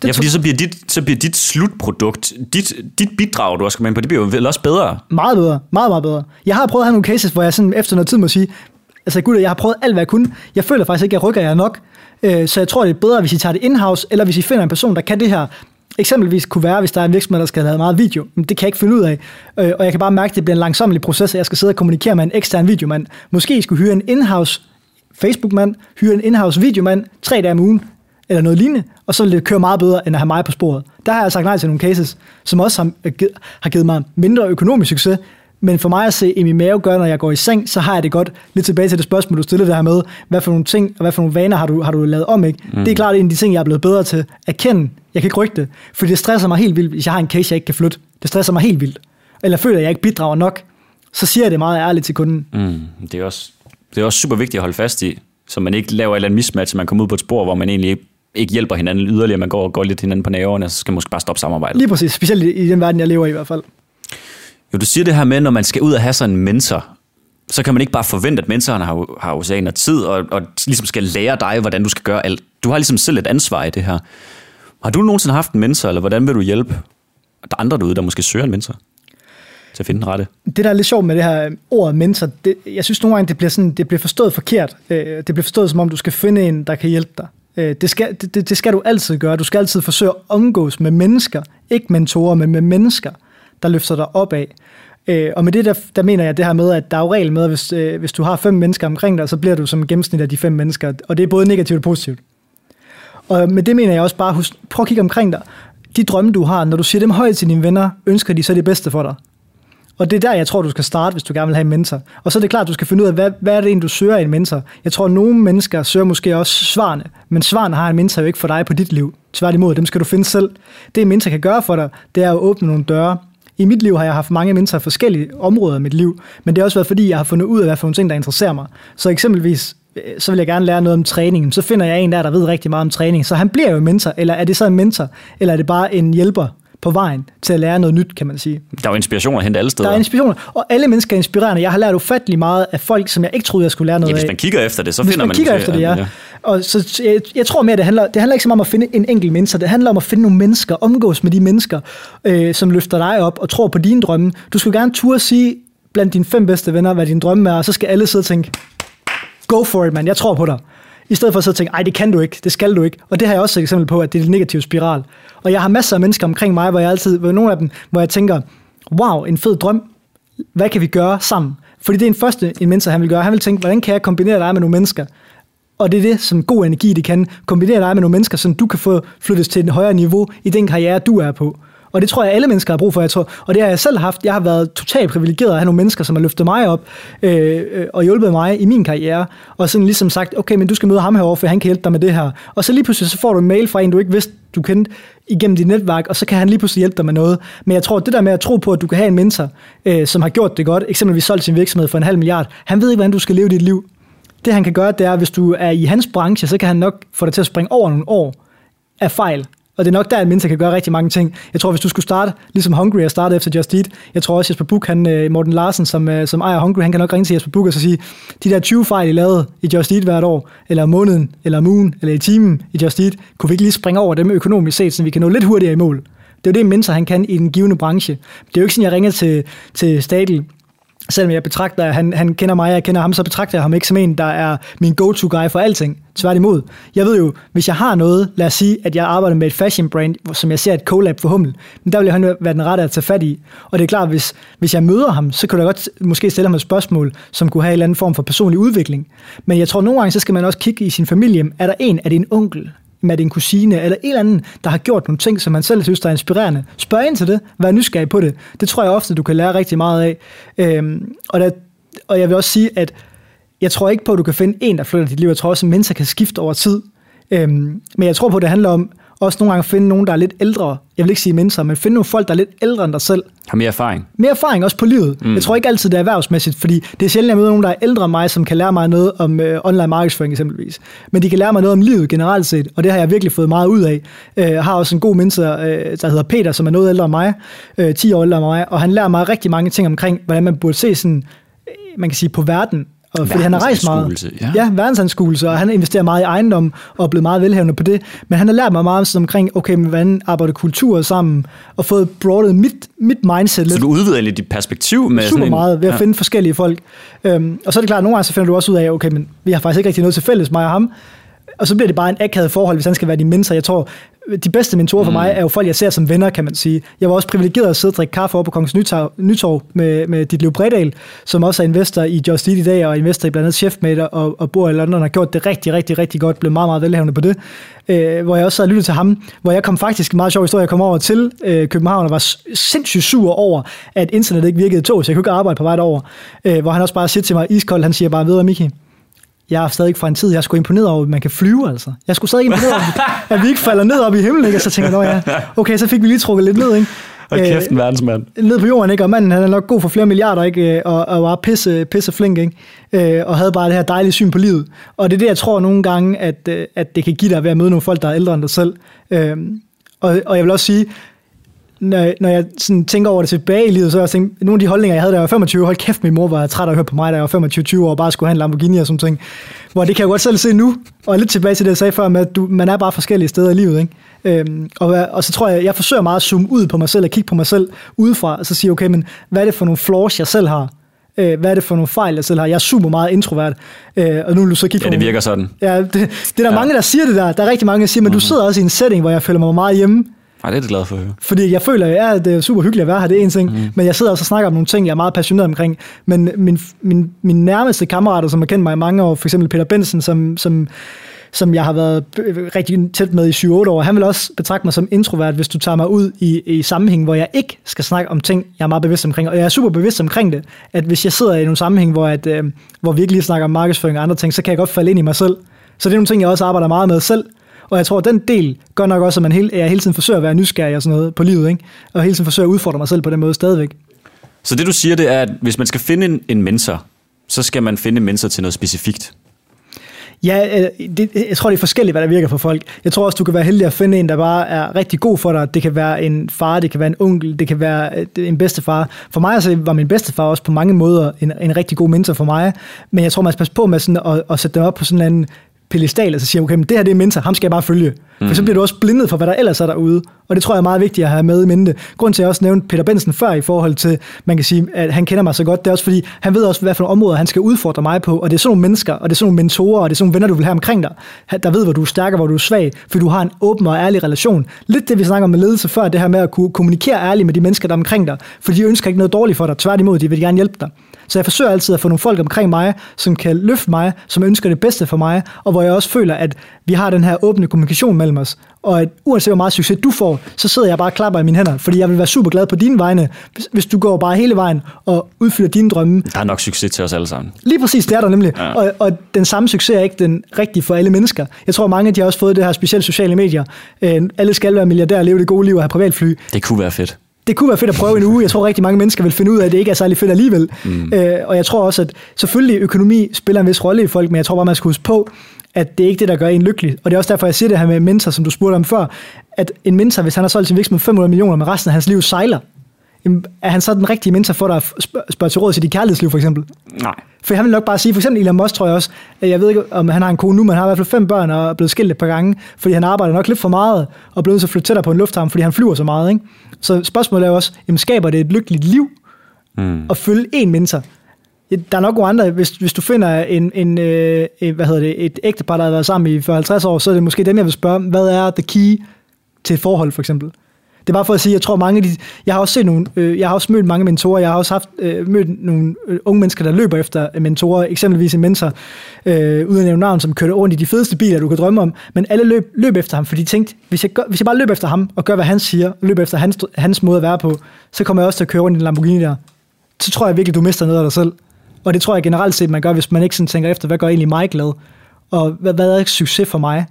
A: ja, fordi så bliver, dit, så bliver dit slutprodukt, dit, dit bidrag, du også kommer ind på, det bliver jo vel også bedre.
B: Meget bedre. Meget, meget bedre. Jeg har prøvet at have nogle cases, hvor jeg sådan efter noget tid må sige, altså gud, jeg har prøvet alt, hvad jeg kunne. Jeg føler faktisk ikke, at jeg rykker jer nok. Øh, så jeg tror, det er bedre, hvis I tager det in-house, eller hvis I finder en person, der kan det her. Eksempelvis kunne være, hvis der er en virksomhed, der skal have meget video. Men det kan jeg ikke finde ud af. Øh, og jeg kan bare mærke, at det bliver en langsommelig proces, at jeg skal sidde og kommunikere med en ekstern videomand. Måske I skulle hyre en in-house Facebook-mand, hyre en in-house videomand tre dage om ugen, eller noget lignende, og så vil det køre meget bedre, end at have mig på sporet. Der har jeg sagt nej til nogle cases, som også har, øh, har givet mig mindre økonomisk succes, men for mig at se i min mave gøre, når jeg går i seng, så har jeg det godt. Lidt tilbage til det spørgsmål, du stillede der med, hvad for nogle ting og hvad for nogle vaner har du, har du lavet om, ikke? Mm. Det er klart en af de ting, jeg er blevet bedre til. At kende, jeg kan ikke rygte det, for det stresser mig helt vildt, hvis jeg har en case, jeg ikke kan flytte. Det stresser mig helt vildt. Eller føler, at jeg ikke bidrager nok, så siger jeg det meget ærligt til kunden.
A: Mm. Det, er også, det er også super vigtigt at holde fast i, så man ikke laver et eller andet mismatch, så man kommer ud på et spor, hvor man egentlig ikke ikke hjælper hinanden yderligere, man går, går lidt hinanden på næverne, så skal man måske bare stoppe samarbejdet.
B: Lige præcis, specielt i den verden, jeg lever i i hvert fald.
A: Jo, du siger det her med, når man skal ud og have sådan en mentor, så kan man ikke bare forvente, at mentoren har, har oceaner tid, og, og ligesom skal lære dig, hvordan du skal gøre alt. Du har ligesom selv et ansvar i det her. Har du nogensinde haft en mentor, eller hvordan vil du hjælpe der andre derude, der måske søger en mentor? til at finde den rette.
B: Det, der er lidt sjovt med det her ord mentor, det, jeg synes nogle gange, det bliver, sådan, det bliver forstået forkert. Øh, det bliver forstået som om, du skal finde en, der kan hjælpe dig. Øh, det skal, det, det skal du altid gøre. Du skal altid forsøge at omgås med mennesker, ikke mentorer, men med mennesker, der løfter dig opad. Øh, og med det, der, der mener jeg det her med, at der er jo regel med, at hvis, øh, hvis du har fem mennesker omkring dig, så bliver du som gennemsnit af de fem mennesker. Og det er både negativt og positivt. Og med det mener jeg også bare, husk, prøv at kigge omkring dig. De drømme, du har, når du siger dem højt til dine venner, ønsker de så det bedste for dig. Og det er der, jeg tror, du skal starte, hvis du gerne vil have en mentor. Og så er det klart, at du skal finde ud af, hvad, hvad er det egentlig, du søger i en mentor. Jeg tror, at nogle mennesker søger måske også svarene, men svarene har en mentor jo ikke for dig på dit liv. Tværtimod, dem skal du finde selv. Det, en mentor kan gøre for dig, det er at åbne nogle døre. I mit liv har jeg haft mange mentorer i forskellige områder i mit liv, men det har også været, fordi jeg har fundet ud af, hvad for nogle ting, der interesserer mig. Så eksempelvis, øh, så vil jeg gerne lære noget om træning. Så finder jeg en der, der ved rigtig meget om træning. Så han bliver jo mentor, eller er det så en mentor, eller er det bare en hjælper, på vejen til at lære noget nyt, kan man sige.
A: Der er jo inspiration at hente alle steder.
B: Der er inspiration, og alle mennesker er inspirerende. Jeg har lært ufattelig meget af folk, som jeg ikke troede, jeg skulle lære noget
A: ja, hvis
B: man
A: af. kigger efter det, så
B: hvis
A: finder man...
B: Man kigger efter det, ja. ja. Og så, jeg, jeg tror mere, det handler, det handler ikke så meget om at finde en enkelt menneske. Det handler om at finde nogle mennesker, omgås med de mennesker, øh, som løfter dig op og tror på dine drømme. Du skal gerne turde sige blandt dine fem bedste venner, hvad din drømme er, og så skal alle sidde og tænke, go for it, man, jeg tror på dig. I stedet for at sidde og tænke, ej, det kan du ikke, det skal du ikke. Og det har jeg også et eksempel på, at det er en negativ spiral. Og jeg har masser af mennesker omkring mig, hvor jeg altid, hvor nogle af dem, hvor jeg tænker, wow, en fed drøm, hvad kan vi gøre sammen? Fordi det er en første, en mentor han vil gøre. Han vil tænke, hvordan kan jeg kombinere dig med nogle mennesker? Og det er det, som god energi det kan. Kombinere dig med nogle mennesker, så du kan få flyttes til et højere niveau i den karriere, du er på. Og det tror jeg, alle mennesker har brug for. Jeg tror, og det har jeg selv haft. Jeg har været totalt privilegeret at have nogle mennesker, som har løftet mig op øh, øh, og hjulpet mig i min karriere. Og sådan ligesom sagt, okay, men du skal møde ham herovre, for han kan hjælpe dig med det her. Og så lige pludselig så får du en mail fra en, du ikke vidste, du kendte igennem dit netværk, og så kan han lige pludselig hjælpe dig med noget. Men jeg tror, at det der med at tro på, at du kan have en mentor, øh, som har gjort det godt, eksempelvis solgt sin virksomhed for en halv milliard, han ved ikke, hvordan du skal leve dit liv. Det han kan gøre, det er, hvis du er i hans branche, så kan han nok få dig til at springe over nogle år af fejl. Og det er nok der, at mennesker kan gøre rigtig mange ting. Jeg tror, hvis du skulle starte, ligesom Hungry og starte efter Just Eat, jeg tror også Jesper Buch, han, øh, Morten Larsen, som, øh, som ejer Hungry, han kan nok ringe til Jesper Buch og så sige, de der 20 fejl, I lavede i Just Eat hvert år, eller måneden, eller ugen, eller i timen i Just Eat, kunne vi ikke lige springe over dem økonomisk set, så vi kan nå lidt hurtigere i mål. Det er jo det, en mentor han kan i den givende branche. Det er jo ikke sådan, jeg ringer til, til Stadel selvom jeg betragter, han, han kender mig, jeg kender ham, så betragter jeg ham ikke som en, der er min go-to-guy for alting. Tværtimod. Jeg ved jo, hvis jeg har noget, lad os sige, at jeg arbejder med et fashion brand, som jeg ser et collab for Hummel, men der vil han være den rette at tage fat i. Og det er klart, hvis, hvis jeg møder ham, så kan jeg godt måske stille ham et spørgsmål, som kunne have en eller anden form for personlig udvikling. Men jeg tror, nogle gange, så skal man også kigge i sin familie. Er der en, er det en onkel? Med din kusine, eller en eller anden, der har gjort nogle ting, som man selv synes, der er inspirerende. Spørg ind til det. Vær nysgerrig på det. Det tror jeg ofte, du kan lære rigtig meget af. Øhm, og, der, og jeg vil også sige, at jeg tror ikke på, at du kan finde en, der flytter dit liv. Jeg tror også, at mennesker kan skifte over tid. Øhm, men jeg tror på, at det handler om også nogle gange finde nogen, der er lidt ældre. Jeg vil ikke sige mindre, men finde nogle folk, der er lidt ældre end dig selv.
A: Har mere erfaring.
B: Mere erfaring også på livet. Mm. Jeg tror ikke altid, det er erhvervsmæssigt, fordi det er sjældent, at jeg møder nogen, der er ældre end mig, som kan lære mig noget om øh, online markedsføring eksempelvis. Men de kan lære mig noget om livet generelt set, og det har jeg virkelig fået meget ud af. Øh, jeg har også en god mentor, øh, der hedder Peter, som er noget ældre end mig, øh, 10 år ældre end mig, og han lærer mig rigtig mange ting omkring, hvordan man burde se sådan, øh, man kan sige, på verden, Og fordi han har rejst meget.
A: Ja.
B: ja, verdensanskuelse, og han investerer meget i ejendom og er blevet meget velhavende på det. Men han har lært mig meget omkring, okay, men hvordan arbejder kulturer sammen, og fået broadet mit, mit mindset lidt.
A: Så du udvider egentlig dit perspektiv med
B: super
A: sådan en,
B: meget ved at
A: ja.
B: finde forskellige folk. Øhm, og så er det klart, at nogle gange så finder du også ud af, okay, men vi har faktisk ikke rigtig noget til fælles, mig og ham. Og så bliver det bare en akavet forhold, hvis han skal være din mentor. Jeg tror, de bedste mentorer for mig er jo folk, jeg ser som venner, kan man sige. Jeg var også privilegeret at sidde og drikke kaffe over på Kongens Nytorv, Nytorv med, med Ditlev Bredal, som også er investor i Just Eat i dag, og investor i blandt andet Chefmate, og, og bor i London, og har gjort det rigtig, rigtig, rigtig godt, blev meget, meget velhavende på det. Øh, hvor jeg også har lyttet til ham, hvor jeg kom faktisk en meget sjov historie, jeg kom over til øh, København og var sindssygt sur over, at internet ikke virkede tog, så jeg kunne ikke arbejde på vej derover. Øh, hvor han også bare siger til mig, iskold, han siger bare, ved Miki, jeg er stadig fra en tid, jeg skulle imponeret over, at man kan flyve, altså. Jeg skulle stadig imponeret over, at vi ikke falder ned op i himlen, ikke? Og så tænker jeg, ja, okay, så fik vi lige trukket lidt ned, ikke?
A: Og kæft en verdensmand.
B: ned på jorden, ikke? Og manden, han er nok god for flere milliarder, ikke? Og, og var pisse, pisse flink, ikke? Øh, og havde bare det her dejlige syn på livet. Og det er det, jeg tror nogle gange, at, øh, at det kan give dig ved at møde nogle folk, der er ældre end dig selv. Øh, og, og jeg vil også sige, når, når jeg sådan tænker over det tilbage i livet, så har jeg tænkt, nogle af de holdninger, jeg havde, da jeg var 25, hold kæft, min mor var træt af at høre på mig, da jeg var 25-20 år, og bare skulle have en Lamborghini og sådan ting. Hvor det kan jeg godt selv se nu, og lidt tilbage til det, jeg sagde før, med at du, man er bare forskellige steder i livet. Ikke? Øhm, og, og, så tror jeg, jeg forsøger meget at zoome ud på mig selv, og kigge på mig selv udefra, og så sige, okay, men hvad er det for nogle flaws, jeg selv har? Øh, hvad er det for nogle fejl, jeg selv har? Jeg er super meget introvert, øh, og nu vil du så kigge
A: Ja,
B: på
A: det virker sådan.
B: Ja, det, det er der ja. Mange, der siger det der. Der er rigtig mange, der siger, men du sidder også i en setting, hvor jeg føler mig meget hjemme.
A: Ej, det er jeg glad for at høre.
B: Fordi jeg føler, ja, det er super hyggeligt at være her, det er en ting, mm. men jeg sidder også og snakker om nogle ting, jeg er meget passioneret omkring. Men min, min, min nærmeste kammerater, som har kendt mig i mange år, for eksempel Peter Benson, som, som, som jeg har været rigtig tæt med i 7-8 år, han vil også betragte mig som introvert, hvis du tager mig ud i, i sammenhæng, hvor jeg ikke skal snakke om ting, jeg er meget bevidst omkring. Og jeg er super bevidst omkring det, at hvis jeg sidder i nogle sammenhæng, hvor, at, øh, hvor vi ikke lige snakker om markedsføring og andre ting, så kan jeg godt falde ind i mig selv. Så det er nogle ting, jeg også arbejder meget med selv. Og jeg tror, at den del gør nok også, at man hele, jeg hele tiden forsøger at være nysgerrig og sådan noget på livet, ikke? og hele tiden forsøger at udfordre mig selv på den måde stadigvæk.
A: Så det du siger, det er, at hvis man skal finde en, en mentor, så skal man finde en mentor til noget specifikt.
B: Ja, øh, det, jeg tror, det er forskelligt, hvad der virker for folk. Jeg tror også, du kan være heldig at finde en, der bare er rigtig god for dig. Det kan være en far, det kan være en onkel, det kan være øh, en bedstefar. For mig altså, var min bedstefar også på mange måder en, en rigtig god mentor for mig. Men jeg tror, man skal passe på med sådan at, at sætte dem op på sådan en pedestal, og så siger, okay, men det her det er mentor, ham skal jeg bare følge. For så bliver du også blindet for, hvad der ellers er derude. Og det tror jeg er meget vigtigt at have med i mente. Grunden til, at jeg også nævnte Peter Benson før i forhold til, man kan sige, at han kender mig så godt, det er også fordi, han ved også, hvad for nogle områder han skal udfordre mig på. Og det er sådan nogle mennesker, og det er sådan nogle mentorer, og det er sådan nogle venner, du vil have omkring dig, der ved, hvor du er stærk og hvor du er svag, fordi du har en åben og ærlig relation. Lidt det, vi snakker om med ledelse før, det her med at kunne kommunikere ærligt med de mennesker, der er omkring dig, for de ønsker ikke noget dårligt for dig. Tværtimod, de vil gerne hjælpe dig. Så jeg forsøger altid at få nogle folk omkring mig, som kan løfte mig, som ønsker det bedste for mig, og hvor jeg også føler, at vi har den her åbne kommunikation mellem os. Og at uanset hvor meget succes du får, så sidder jeg bare og klapper i mine hænder, fordi jeg vil være super glad på dine vegne, hvis, hvis du går bare hele vejen og udfylder dine drømme.
A: Der er nok succes til os alle sammen.
B: Lige præcis, det er der nemlig.
A: Ja.
B: Og, og den samme succes er ikke den rigtige for alle mennesker. Jeg tror, mange de har også fået det her specielt sociale medier. Øh, alle skal være milliardærer, leve det gode liv og have privatfly
A: Det kunne være fedt.
B: Det kunne være fedt at prøve en uge. Jeg tror rigtig mange mennesker vil finde ud af, at det ikke er særlig fedt alligevel. Mm. Øh, og jeg tror også, at selvfølgelig økonomi spiller en vis rolle i folk, men jeg tror bare, man skal huske på, at det er ikke det, der gør en lykkelig. Og det er også derfor, jeg siger det her med mentor, som du spurgte om før, at en mentor, hvis han har solgt sin virksomhed 500 millioner, men resten af hans liv sejler, jamen, er han så den rigtige mentor for dig at spørge til råd til dit kærlighedsliv, for eksempel?
A: Nej.
B: For han vil nok bare sige, for eksempel Elon Musk tror jeg også, at jeg ved ikke, om han har en kone nu, men han har i hvert fald fem børn og er blevet skilt et par gange, fordi han arbejder nok lidt for meget og blevet nødt til at flytte tættere på en lufthavn, fordi han flyver så meget. Ikke? Så spørgsmålet er jo også, jamen, skaber det et lykkeligt liv
A: Mm.
B: at følge en mentor? Der er nok nogle andre, hvis, hvis du finder en, en, øh, hvad hedder det, et ægtepar, der har været sammen i 40-50 år, så er det måske dem, jeg vil spørge, hvad er the key til et forhold, for eksempel? Det er bare for at sige, jeg tror mange af de, jeg har også set nogle, øh, jeg har også mødt mange mentorer, jeg har også haft, øh, mødt nogle øh, unge mennesker, der løber efter mentorer, eksempelvis en mentor, øh, uden at nævne navn, som kørte rundt i de fedeste biler, du kan drømme om, men alle løb, løb efter ham, fordi de tænkte, hvis jeg, gør, hvis jeg bare løber efter ham, og gør, hvad han siger, og løber efter hans, hans måde at være på, så kommer jeg også til at køre rundt i en Lamborghini der. Så tror jeg virkelig, du mister noget af dig selv. Og det tror jeg generelt set, man gør, hvis man ikke sådan tænker efter, hvad gør egentlig mig glad? Og hvad, hvad er succes for mig?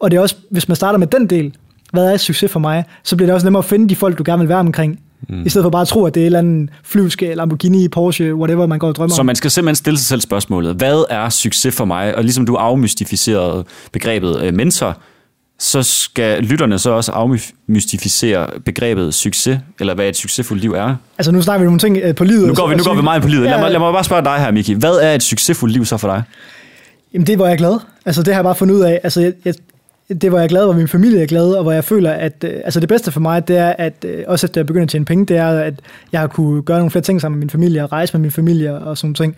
B: Og det er også, hvis man starter med den del, hvad er succes for mig, så bliver det også nemmere at finde de folk, du gerne vil være omkring. Mm. I stedet for bare at tro, at det er et eller andet flyvske, Lamborghini, Porsche, whatever man går og drømmer
A: Så man skal simpelthen stille sig selv spørgsmålet, hvad er succes for mig? Og ligesom du afmystificerede begrebet øh, mentor, så skal lytterne så også afmystificere begrebet succes, eller hvad et succesfuldt liv er.
B: Altså nu snakker vi nogle ting øh, på livet.
A: Nu går vi, nu går vi meget på livet. Lad, mig, lad mig bare spørge dig her, Miki. Hvad er et succesfuldt liv så for dig?
B: Jamen det, hvor jeg er glad. Altså det har jeg bare fundet ud af. Altså jeg, jeg, det, hvor jeg er glad, hvor min familie er glad, og hvor jeg føler, at øh, altså det bedste for mig, det er, at øh, også efter jeg begynder at tjene penge, det er, at jeg har kunne gøre nogle flere ting sammen med min familie, og rejse med min familie og sådan ting,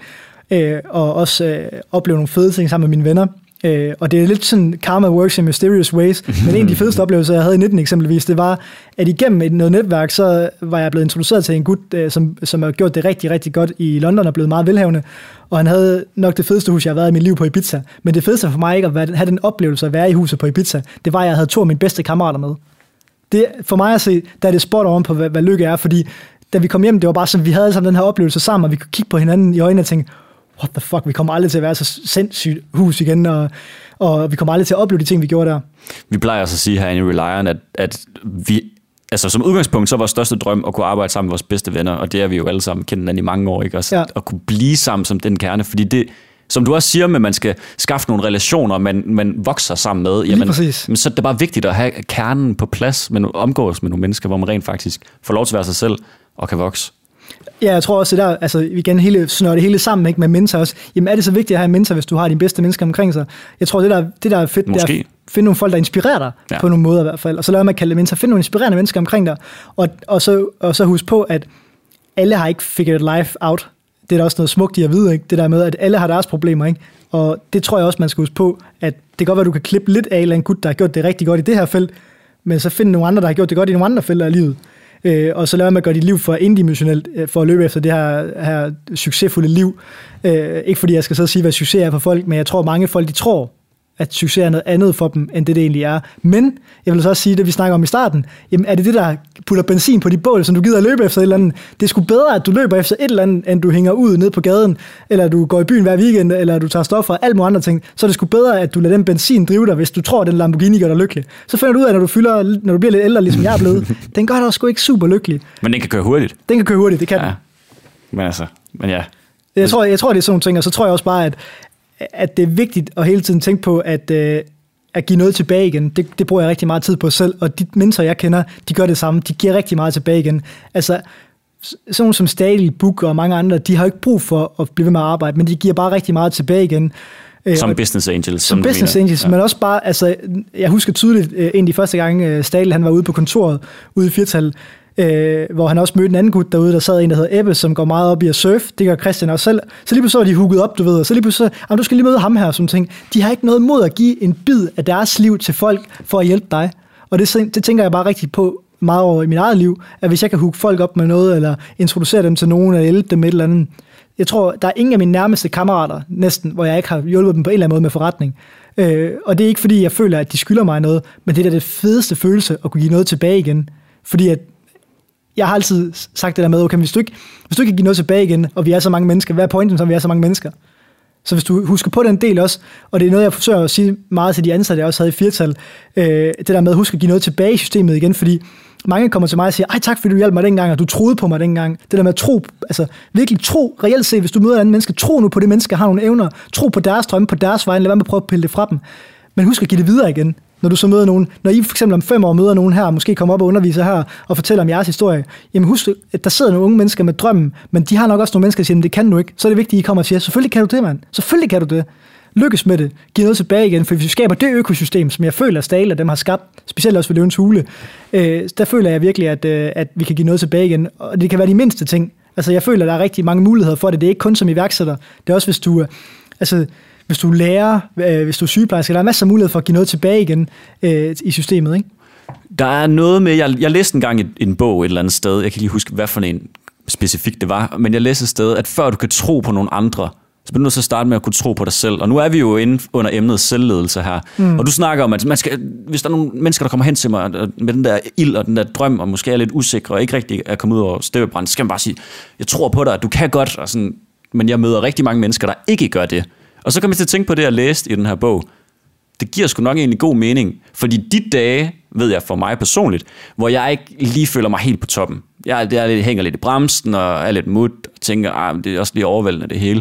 B: øh, og også øh, opleve nogle fede ting sammen med mine venner. Øh, og det er lidt sådan, karma works in mysterious ways, men en af de fedeste oplevelser, jeg havde i 19 eksempelvis, det var, at igennem et, noget netværk, så var jeg blevet introduceret til en gut, øh, som, som har gjort det rigtig, rigtig godt i London og blevet meget velhavende, og han havde nok det fedeste hus, jeg har været i mit liv på Ibiza. Men det fedeste for mig ikke at have den oplevelse at være i huset på Ibiza, det var, at jeg havde to af mine bedste kammerater med. Det, for mig at se, der er det spot on på, hvad, hvad lykke er, fordi da vi kom hjem, det var bare sådan, vi havde sammen den her oplevelse sammen, og vi kunne kigge på hinanden i øjnene og tænke, what the fuck, vi kommer aldrig til at være så sindssygt hus igen, og, og vi kommer aldrig til at opleve de ting, vi gjorde der.
A: Vi plejer også at sige her i Reliant, at, at vi, altså som udgangspunkt, så er vores største drøm at kunne arbejde sammen med vores bedste venner, og det er vi jo alle sammen kendt i mange år, ikke? Også, ja. At kunne blive sammen som den kerne, fordi det, som du også siger, at man skal skaffe nogle relationer, man, man vokser sammen med, jamen, men så er det bare vigtigt at have kernen på plads, men omgås med nogle mennesker, hvor man rent faktisk får lov til at være sig selv og kan vokse.
B: Ja, jeg tror også, at der, altså, vi kan hele, snøre det hele sammen ikke, med mentor også. Jamen er det så vigtigt at have en mentor, hvis du har de bedste mennesker omkring sig? Jeg tror, det der, det der er fedt, Måske. det er at finde nogle folk, der inspirerer dig ja. på nogle måder i hvert fald. Og så lad mig kalde det mentor. Find nogle inspirerende mennesker omkring dig. Og, og, så, og så husk på, at alle har ikke figured life out. Det er da også noget smukt i at vide, ikke? Det der med, at alle har deres problemer, ikke? Og det tror jeg også, man skal huske på, at det kan godt være, at du kan klippe lidt af en gut, der har gjort det rigtig godt i det her felt, men så find nogle andre, der har gjort det godt i nogle andre felter af livet øh, og så lader man at gøre dit liv for indimensionelt, øh, for at løbe efter det her, her succesfulde liv. Øh, ikke fordi jeg skal så sige, hvad succes er for folk, men jeg tror, mange folk, de tror, at succes er noget andet for dem, end det det egentlig er. Men jeg vil så også sige, det vi snakker om i starten, jamen er det det, der putter benzin på de bål, som du gider at løbe efter et eller andet? Det er sgu bedre, at du løber efter et eller andet, end du hænger ud ned på gaden, eller du går i byen hver weekend, eller du tager stoffer og alt muligt andre ting. Så er det sgu bedre, at du lader den benzin drive dig, hvis du tror, at den Lamborghini gør dig lykkelig. Så finder du ud af, når du, fylder, når du bliver lidt ældre, ligesom jeg er blevet, den gør dig sgu ikke super lykkelig.
A: Men den kan køre hurtigt.
B: Den kan køre hurtigt, det kan ja. den.
A: Men altså, men ja.
B: Jeg tror, jeg tror, det er sådan nogle ting, og så tror jeg også bare, at at det er vigtigt at hele tiden tænke på, at, øh, at give noget tilbage igen. Det, det bruger jeg rigtig meget tid på selv, og de mennesker, jeg kender, de gør det samme. De giver rigtig meget tilbage igen. Altså, sådan som Stadil, Book og mange andre, de har ikke brug for at blive ved med at arbejde, men de giver bare rigtig meget tilbage igen.
A: Øh, som business angels.
B: Som, som business angels, ja. men også bare, altså, jeg husker tydeligt, øh, en af de første gange, Stadil, han var ude på kontoret, ude i firtal, øh, hvor han også mødte en anden gut derude, der sad en, der hedder Ebbe, som går meget op i at surfe. Det gør Christian også selv. Så lige pludselig var de hugget op, du ved, og så lige pludselig, du skal lige møde ham her, som ting. De har ikke noget mod at give en bid af deres liv til folk for at hjælpe dig. Og det, det tænker jeg bare rigtig på meget over i mit eget liv, at hvis jeg kan hugge folk op med noget, eller introducere dem til nogen, eller hjælpe dem med et eller andet. Jeg tror, der er ingen af mine nærmeste kammerater, næsten, hvor jeg ikke har hjulpet dem på en eller anden måde med forretning. Øh, og det er ikke fordi, jeg føler, at de skylder mig noget, men det er da det fedeste følelse at kunne give noget tilbage igen. Fordi at jeg har altid sagt det der med, okay, hvis du ikke, hvis du ikke kan give noget tilbage igen, og vi er så mange mennesker, hvad er pointen, så vi er så mange mennesker? Så hvis du husker på den del også, og det er noget, jeg forsøger at sige meget til de ansatte, jeg også havde i firtal, øh, det der med at huske at give noget tilbage i systemet igen, fordi mange kommer til mig og siger, ej tak, fordi du hjalp mig dengang, og du troede på mig dengang. Det der med at tro, altså virkelig tro, reelt set, hvis du møder en anden menneske, tro nu på det menneske, har nogle evner, tro på deres drømme, på deres vej, lad være med at prøve at pille det fra dem. Men husk at give det videre igen når du så møder nogen, når I for eksempel om fem år møder nogen her, måske kommer op og underviser her, og fortæller om jeres historie, jamen husk, at der sidder nogle unge mennesker med drømmen, men de har nok også nogle mennesker, der siger, det kan du ikke. Så er det vigtigt, at I kommer og siger, selvfølgelig kan du det, mand. Selvfølgelig kan du det. Lykkes med det. Giv noget tilbage igen, for hvis vi skaber det økosystem, som jeg føler, at Stale og dem har skabt, specielt også ved Løvens Hule, øh, der føler jeg virkelig, at, øh, at vi kan give noget tilbage igen. Og det kan være de mindste ting. Altså, jeg føler, at der er rigtig mange muligheder for det. Det er ikke kun som iværksætter. Det er også, hvis du... Øh, altså, hvis du lærer, øh, hvis du er sygeplejerske, der er masser af mulighed for at give noget tilbage igen øh, i systemet, ikke?
A: Der er noget med, jeg, jeg læste engang en, en bog et eller andet sted, jeg kan lige huske, hvad for en specifikt det var, men jeg læste et sted, at før du kan tro på nogle andre, så bliver du nødt til at starte med at kunne tro på dig selv. Og nu er vi jo inde under emnet selvledelse her. Mm. Og du snakker om, at man skal, hvis der er nogle mennesker, der kommer hen til mig med den der ild og den der drøm, og måske er lidt usikre og ikke rigtig er kommet ud over støbebrand, så skal man bare sige, jeg tror på dig, du kan godt. Og sådan, men jeg møder rigtig mange mennesker, der ikke gør det. Og så kom jeg til at tænke på det, jeg læste i den her bog. Det giver sgu nok egentlig god mening, fordi de dage, ved jeg for mig personligt, hvor jeg ikke lige føler mig helt på toppen. Jeg, det er lidt, hænger lidt i bremsen og er lidt mut og tænker, ah, det er også lige overvældende det hele.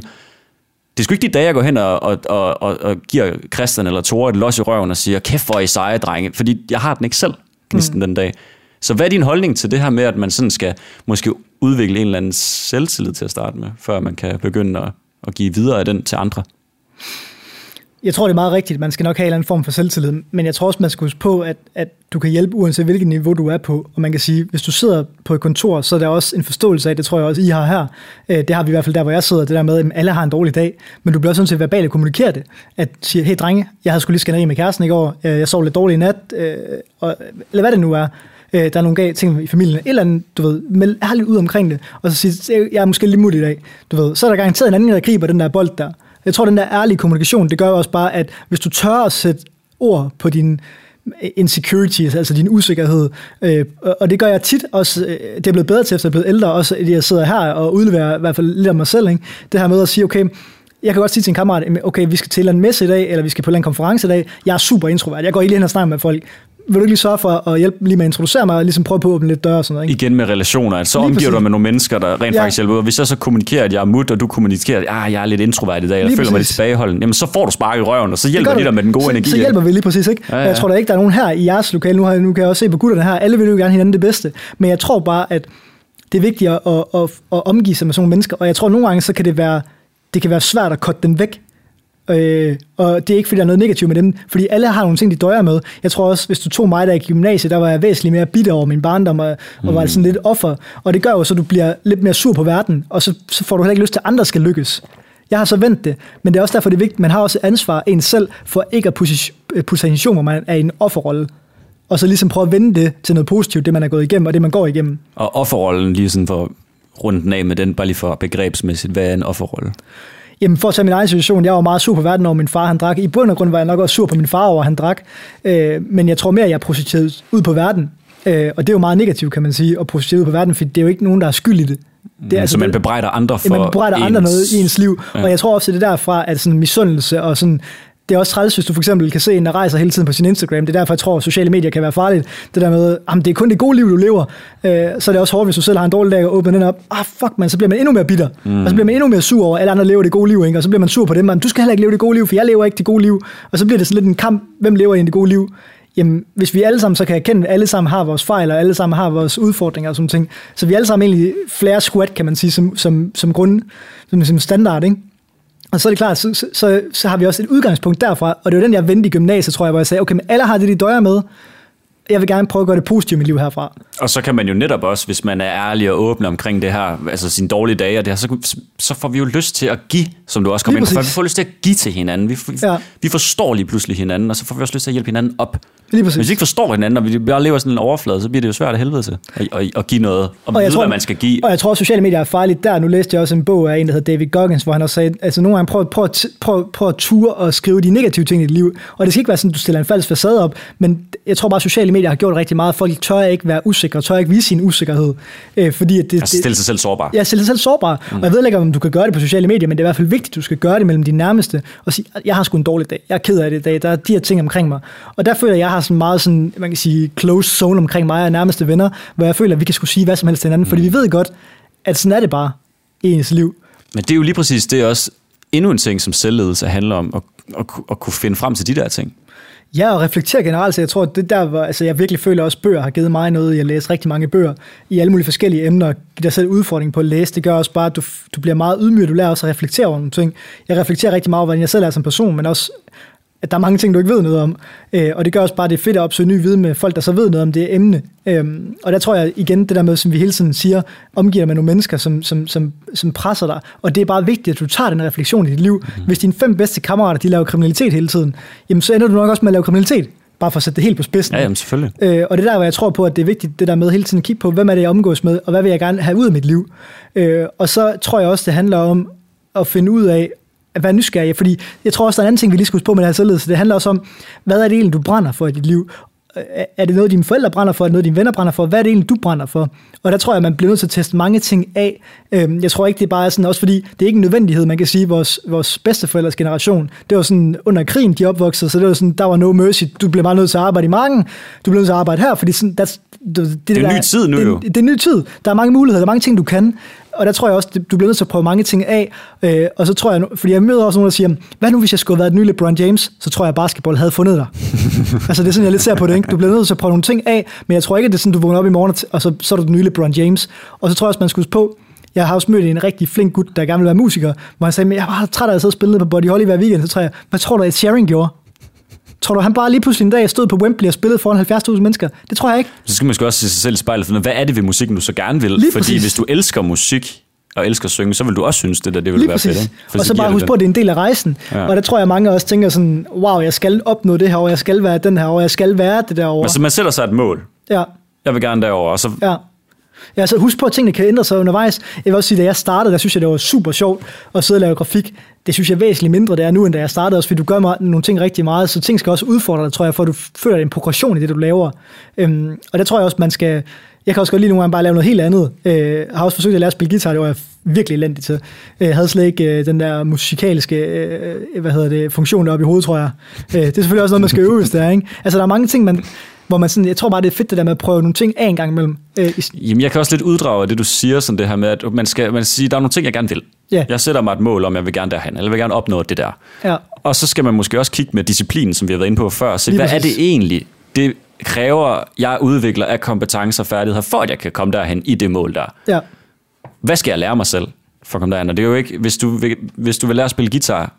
A: Det er sgu ikke de dage, jeg går hen og, og, og, og, og giver Christian eller Tore et los i røven og siger, kæft hvor I seje, drenge. Fordi jeg har den ikke selv, gnisten mm. den dag. Så hvad er din holdning til det her med, at man sådan skal måske udvikle en eller anden selvtillid til at starte med, før man kan begynde at, at give videre af den til andre?
B: Jeg tror, det er meget rigtigt. Man skal nok have en eller anden form for selvtillid, men jeg tror også, man skal huske på, at, at du kan hjælpe uanset hvilket niveau du er på. Og man kan sige, hvis du sidder på et kontor, så er der også en forståelse af, det tror jeg også, I har her. Øh, det har vi i hvert fald der, hvor jeg sidder, det der med, at alle har en dårlig dag. Men du bliver også sådan set verbalt kommunikere det. At sige, hey drenge, jeg havde skulle lige skænderi med kæresten i går, øh, jeg sov lidt dårligt i nat, øh, og, eller hvad det nu er der er nogle gale ting i familien, et eller andet, du ved, men ærligt ud omkring det, og så sige, jeg er måske lidt mulig i dag, du ved, så er der garanteret en anden, der griber den der bold der, jeg tror, den der ærlige kommunikation, det gør jo også bare, at hvis du tør at sætte ord på din øh, insecurities, altså, altså din usikkerhed, øh, og det gør jeg tit også, øh, det er blevet bedre til, efter jeg er blevet ældre, også at jeg sidder her og udleverer i hvert fald lidt af mig selv, ikke? det her med at sige, okay, jeg kan godt sige til en kammerat, okay, vi skal til en messe i dag, eller vi skal på en konference i dag. Jeg er super introvert. Jeg går ikke lige hen og snakker med folk vil du ikke lige sørge for at hjælpe lige med at introducere mig, og ligesom prøve på at åbne lidt døre og sådan noget?
A: Ikke? Igen med relationer, altså så lige omgiver præcis. du med nogle mennesker, der rent ja. faktisk hjælper. Hvis jeg så kommunikerer, at jeg er mut, og du kommunikerer, at ah, jeg er lidt introvert i dag, og føler mig lidt tilbageholden, jamen så får du spark i røven, og så hjælper det dig med den gode
B: så,
A: energi.
B: Så hjælper vi lige præcis, ikke? Ja, ja. Jeg tror da ikke, der er nogen her i jeres lokale, nu, har, nu kan jeg også se på gutterne her, alle vil jo gerne hinanden det bedste, men jeg tror bare, at det er vigtigt at, at, at, at omgive sig med sådan nogle mennesker, og jeg tror nogle gange, så kan det være, det kan være svært at korte dem væk, Øh, og det er ikke, fordi der er noget negativt med dem, fordi alle har nogle ting, de døjer med. Jeg tror også, hvis du tog mig der i gymnasiet, der var jeg væsentligt mere bitter over min barndom, og, mm. og var sådan lidt offer. Og det gør jo så, at du bliver lidt mere sur på verden, og så, så får du heller ikke lyst til, at andre skal lykkes. Jeg har så vendt det, men det er også derfor, det er vigtigt, man har også ansvar en selv for ikke at position, hvor man er i en offerrolle. Og så ligesom prøve at vende det til noget positivt, det man er gået igennem, og det man går igennem.
A: Og offerrollen, lige sådan for runden af med den, bare lige for begrebsmæssigt, hvad er en offerrolle?
B: Jamen for at tage min egen situation, jeg var meget sur på verden over min far, han drak. I bund og grund var jeg nok også sur på min far over, han drak. Øh, men jeg tror mere, at jeg er ud på verden. Øh, og det er jo meget negativt, kan man sige, at projicere ud på verden, for det er jo ikke nogen, der er skyld i det.
A: Det er, altså, så man bebrejder andre for
B: ja, man bebrejder ens... andre noget i ens liv. Ja. Og jeg tror også, det er derfra, at sådan misundelse og sådan det er også træls, hvis du for eksempel kan se en, der rejser hele tiden på sin Instagram. Det er derfor, jeg tror, at sociale medier kan være farligt. Det der med, at det er kun det gode liv, du lever. Øh, så er det også hårdt, hvis du selv har en dårlig dag og åbner den op. Ah, fuck man, så bliver man endnu mere bitter. Mm. Og så bliver man endnu mere sur over, at alle andre lever det gode liv. Ikke? Og så bliver man sur på dem. Man, du skal heller ikke leve det gode liv, for jeg lever ikke det gode liv. Og så bliver det sådan lidt en kamp. Hvem lever i det gode liv? Jamen, hvis vi alle sammen så kan erkende, at alle sammen har vores fejl, og alle sammen har vores udfordringer og sådan ting, så vi alle sammen egentlig flere squat, kan man sige, som, som, som grund, som, som standard, ikke? Og så er det klart, så, så, så, så har vi også et udgangspunkt derfra, og det var den, jeg vendte i gymnasiet, tror jeg, hvor jeg sagde, okay, men alle har det, de døjer med, jeg vil gerne prøve at gøre det positivt i mit liv herfra.
A: Og så kan man jo netop også, hvis man er ærlig og åben omkring det her, altså sine dårlige dage, og det her, så, så får vi jo lyst til at give, som du også kommer ind på, vi får lyst til at give til hinanden. Vi, ja. vi forstår lige pludselig hinanden, og så får vi også lyst til at hjælpe hinanden op. Lige præcis. Hvis vi ikke forstår hinanden, og vi bare lever sådan en overflade, så bliver det jo svært at helvede til at, at, at give noget, og, og vide, tror, hvad man skal give.
B: Og jeg tror, at sociale medier er farligt der. Nu læste jeg også en bog af en, der hedder David Goggins, hvor han også sagde, altså nogle gange prøv, prøv, prøv, prøv at ture og skrive de negative ting i dit liv. Og det skal ikke være sådan, at du stiller en falsk facade op, men jeg tror bare, at sociale medier har gjort rigtig meget. Folk tør ikke være usikre, tør ikke vise sin usikkerhed. Øh, fordi at
A: det, altså stille sig selv sårbar.
B: Ja, stille sig selv sårbar. Mm. Og jeg ved ikke, om du kan gøre det på sociale medier, men det er i hvert fald vigtigt, at du skal gøre det mellem dine nærmeste, og sige, jeg har sgu en dårlig dag, jeg er ked af det i dag, der er de her ting omkring mig. Og der føler jeg, jeg har sådan meget sådan, man kan sige, close zone omkring mig og nærmeste venner, hvor jeg føler, at vi kan skulle sige hvad som helst til hinanden, mm. fordi vi ved godt, at sådan er det bare i ens liv.
A: Men det er jo lige præcis det også endnu en ting, som selvledelse handler om, at, at, at kunne finde frem til de der ting.
B: Ja, og reflektere generelt, så jeg tror, det der, hvor, altså jeg virkelig føler også, bøger har givet mig noget. Jeg læser rigtig mange bøger i alle mulige forskellige emner, og giver dig selv udfordring på at læse. Det gør også bare, at du, du bliver meget ydmyg, du lærer også at reflektere over nogle ting. Jeg reflekterer rigtig meget over, hvordan jeg selv er som person, men også at der er mange ting, du ikke ved noget om. Øh, og det gør også bare, det er fedt at opsøge ny viden med folk, der så ved noget om det emne. Øh, og der tror jeg igen, det der med, som vi hele tiden siger, omgiver med nogle mennesker, som, som, som, som presser dig. Og det er bare vigtigt, at du tager den refleksion i dit liv. Mm. Hvis dine fem bedste kammerater, de laver kriminalitet hele tiden, jamen så ender du nok også med at lave kriminalitet bare for at sætte det helt på spidsen.
A: Ja, jamen selvfølgelig.
B: Øh, og det er der, hvor jeg tror på, at det er vigtigt, det der med hele tiden at kigge på, hvem er det, jeg omgås med, og hvad vil jeg gerne have ud af mit liv. Øh, og så tror jeg også, det handler om at finde ud af, at være nysgerrig, fordi jeg tror også, der er en anden ting, vi lige skal huske på med det her selvledelse. Det handler også om, hvad er det egentlig, du brænder for i dit liv? er det noget, dine forældre brænder for? Er det noget, dine venner brænder for? Hvad er det egentlig, du brænder for? Og der tror jeg, man bliver nødt til at teste mange ting af. Øhm, jeg tror ikke, det er bare sådan, også fordi det er ikke en nødvendighed, man kan sige, vores, vores bedsteforældres generation, det var sådan under krigen, de opvoksede, så det var sådan, der var no mercy. Du blev bare nødt til at arbejde i mange, du blev nødt til at arbejde her, fordi sådan, that's,
A: det, det, det er en ny tid nu
B: det,
A: jo.
B: Det, det er en ny tid. Der er mange muligheder, der er mange ting, du kan. Og der tror jeg også, du bliver nødt til at prøve mange ting af. Øh, og så tror jeg, fordi jeg møder også nogen, der siger, hvad nu hvis jeg skulle have været et ny LeBron James, så tror jeg, at basketball havde fundet dig. altså det er sådan, jeg lidt ser på det. Ikke? Du bliver nødt til at prøve nogle ting af, men jeg tror ikke, at det er sådan, du vågner op i morgen, og så, så er du den nye LeBron James. Og så tror jeg også, man skulle på, jeg har også mødt en rigtig flink gut, der gerne vil være musiker, hvor han sagde, men jeg var træt af at sidde og spille på Body Holly hver weekend. Så tror jeg, hvad tror du, at Sharing gjorde? Tror du, han bare lige pludselig en dag stod på Wembley og spillede foran 70.000 mennesker? Det tror jeg ikke.
A: Så skal man også se sig selv i spejlet, for hvad er det ved musikken, du så gerne vil?
B: Lige
A: Fordi
B: præcis.
A: hvis du elsker musik, og elsker at synge, så vil du også synes, det der det vil
B: Lige
A: være
B: præcis.
A: fedt. Ikke?
B: Og så bare husk på, at det er en del af rejsen.
A: Ja.
B: Og der tror jeg, mange også tænker sådan, wow, jeg skal opnå det her, og jeg skal være den her, og jeg skal være det derovre.
A: Altså man sætter sig et mål.
B: Ja,
A: Jeg vil gerne derover, og så
B: ja. Ja, så husk på, at tingene kan ændre sig undervejs. Jeg vil også sige, at da jeg startede, der synes jeg, det var super sjovt at sidde og lave grafik. Det synes jeg er væsentligt mindre, det er nu, end da jeg startede, også fordi du gør mig nogle ting rigtig meget, så ting skal også udfordre dig, tror jeg, for at du føler en progression i det, du laver. Øhm, og der tror jeg også, man skal... Jeg kan også godt lige nogle gange bare lave noget helt andet. Øh, har også forsøgt at lære at spille guitar, det var jeg virkelig elendig til. Øh, jeg havde slet ikke øh, den der musikalske øh, øh, hvad hedder det, funktion deroppe i hovedet, tror jeg. Øh, det er selvfølgelig også noget, man skal øve, hvis det er. Ikke? Altså, der er mange ting, man, hvor man sådan, jeg tror bare, det er fedt det der med at prøve nogle ting af en gang imellem. Øh, i-
A: Jamen, jeg kan også lidt uddrage af det, du siger, sådan det her med, at man skal, man skal sige, der er nogle ting, jeg gerne vil.
B: Ja.
A: Jeg sætter mig et mål om, jeg vil gerne derhen, eller jeg vil gerne opnå det der.
B: Ja.
A: Og så skal man måske også kigge med disciplinen, som vi har været inde på før. Se,
B: Lige
A: hvad er
B: præcis.
A: det egentlig, det kræver, jeg udvikler af kompetencer og færdigheder, for at jeg kan komme derhen i det mål der.
B: Ja.
A: Hvad skal jeg lære mig selv for at komme derhen? Og det er jo ikke, hvis du vil, hvis du vil lære at spille guitar,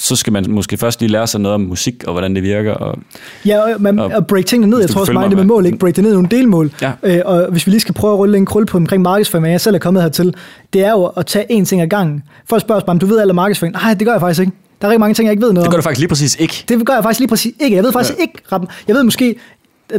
A: så skal man måske først lige lære sig noget om musik og hvordan det virker. Og,
B: Ja, og, man,
A: Og
B: og break tingene ned. Jeg tror også meget det med mål, ikke? Break det ned i nogle delmål.
A: Ja.
B: Øh, og hvis vi lige skal prøve at rulle en krøl på omkring markedsføring, jeg selv er kommet hertil, det er jo at tage én ting ad gangen. Folk spørger os bare, om du ved alt om markedsføring. Nej, det gør jeg faktisk ikke. Der er rigtig mange ting, jeg ikke ved noget
A: det gør du faktisk lige præcis ikke.
B: Det gør jeg faktisk lige præcis ikke. Jeg ved faktisk
A: Ja.
B: ikke. Jeg ved måske,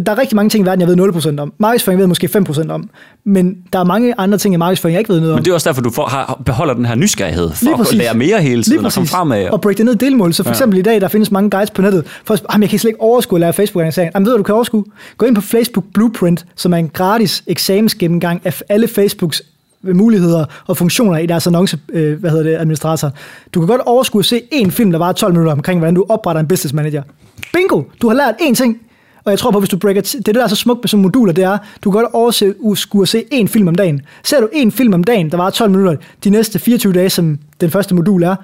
B: der er rigtig mange ting i verden, jeg ved 0% om. Markedsføring ved jeg måske 5% om. Men der er mange andre ting i markedsføring, jeg ikke ved noget om.
A: Men det er også derfor, du får, har, beholder den her nysgerrighed for
B: Lige
A: at
B: præcis.
A: lære mere hele tiden og komme fremad.
B: Og break det ned i delmål. Så for
A: Ja.
B: eksempel i dag, der findes mange guides på nettet. For jamen, jeg kan slet ikke overskue at lære facebook annoncering Jamen ved du, du kan overskue? Gå ind på Facebook Blueprint, som er en gratis eksamensgennemgang af alle Facebooks muligheder og funktioner i deres annonce, øh, hvad hedder det, administrator. Du kan godt overskue at se en film, der var 12 minutter omkring, hvordan du opretter en business manager. Bingo! Du har lært én ting. Og jeg tror på, hvis du breaker... T- det, der er så smukt med sådan moduler, det er, du kan godt overskue at se én film om dagen. Ser du én film om dagen, der var 12 minutter, de næste 24 dage, som den første modul er,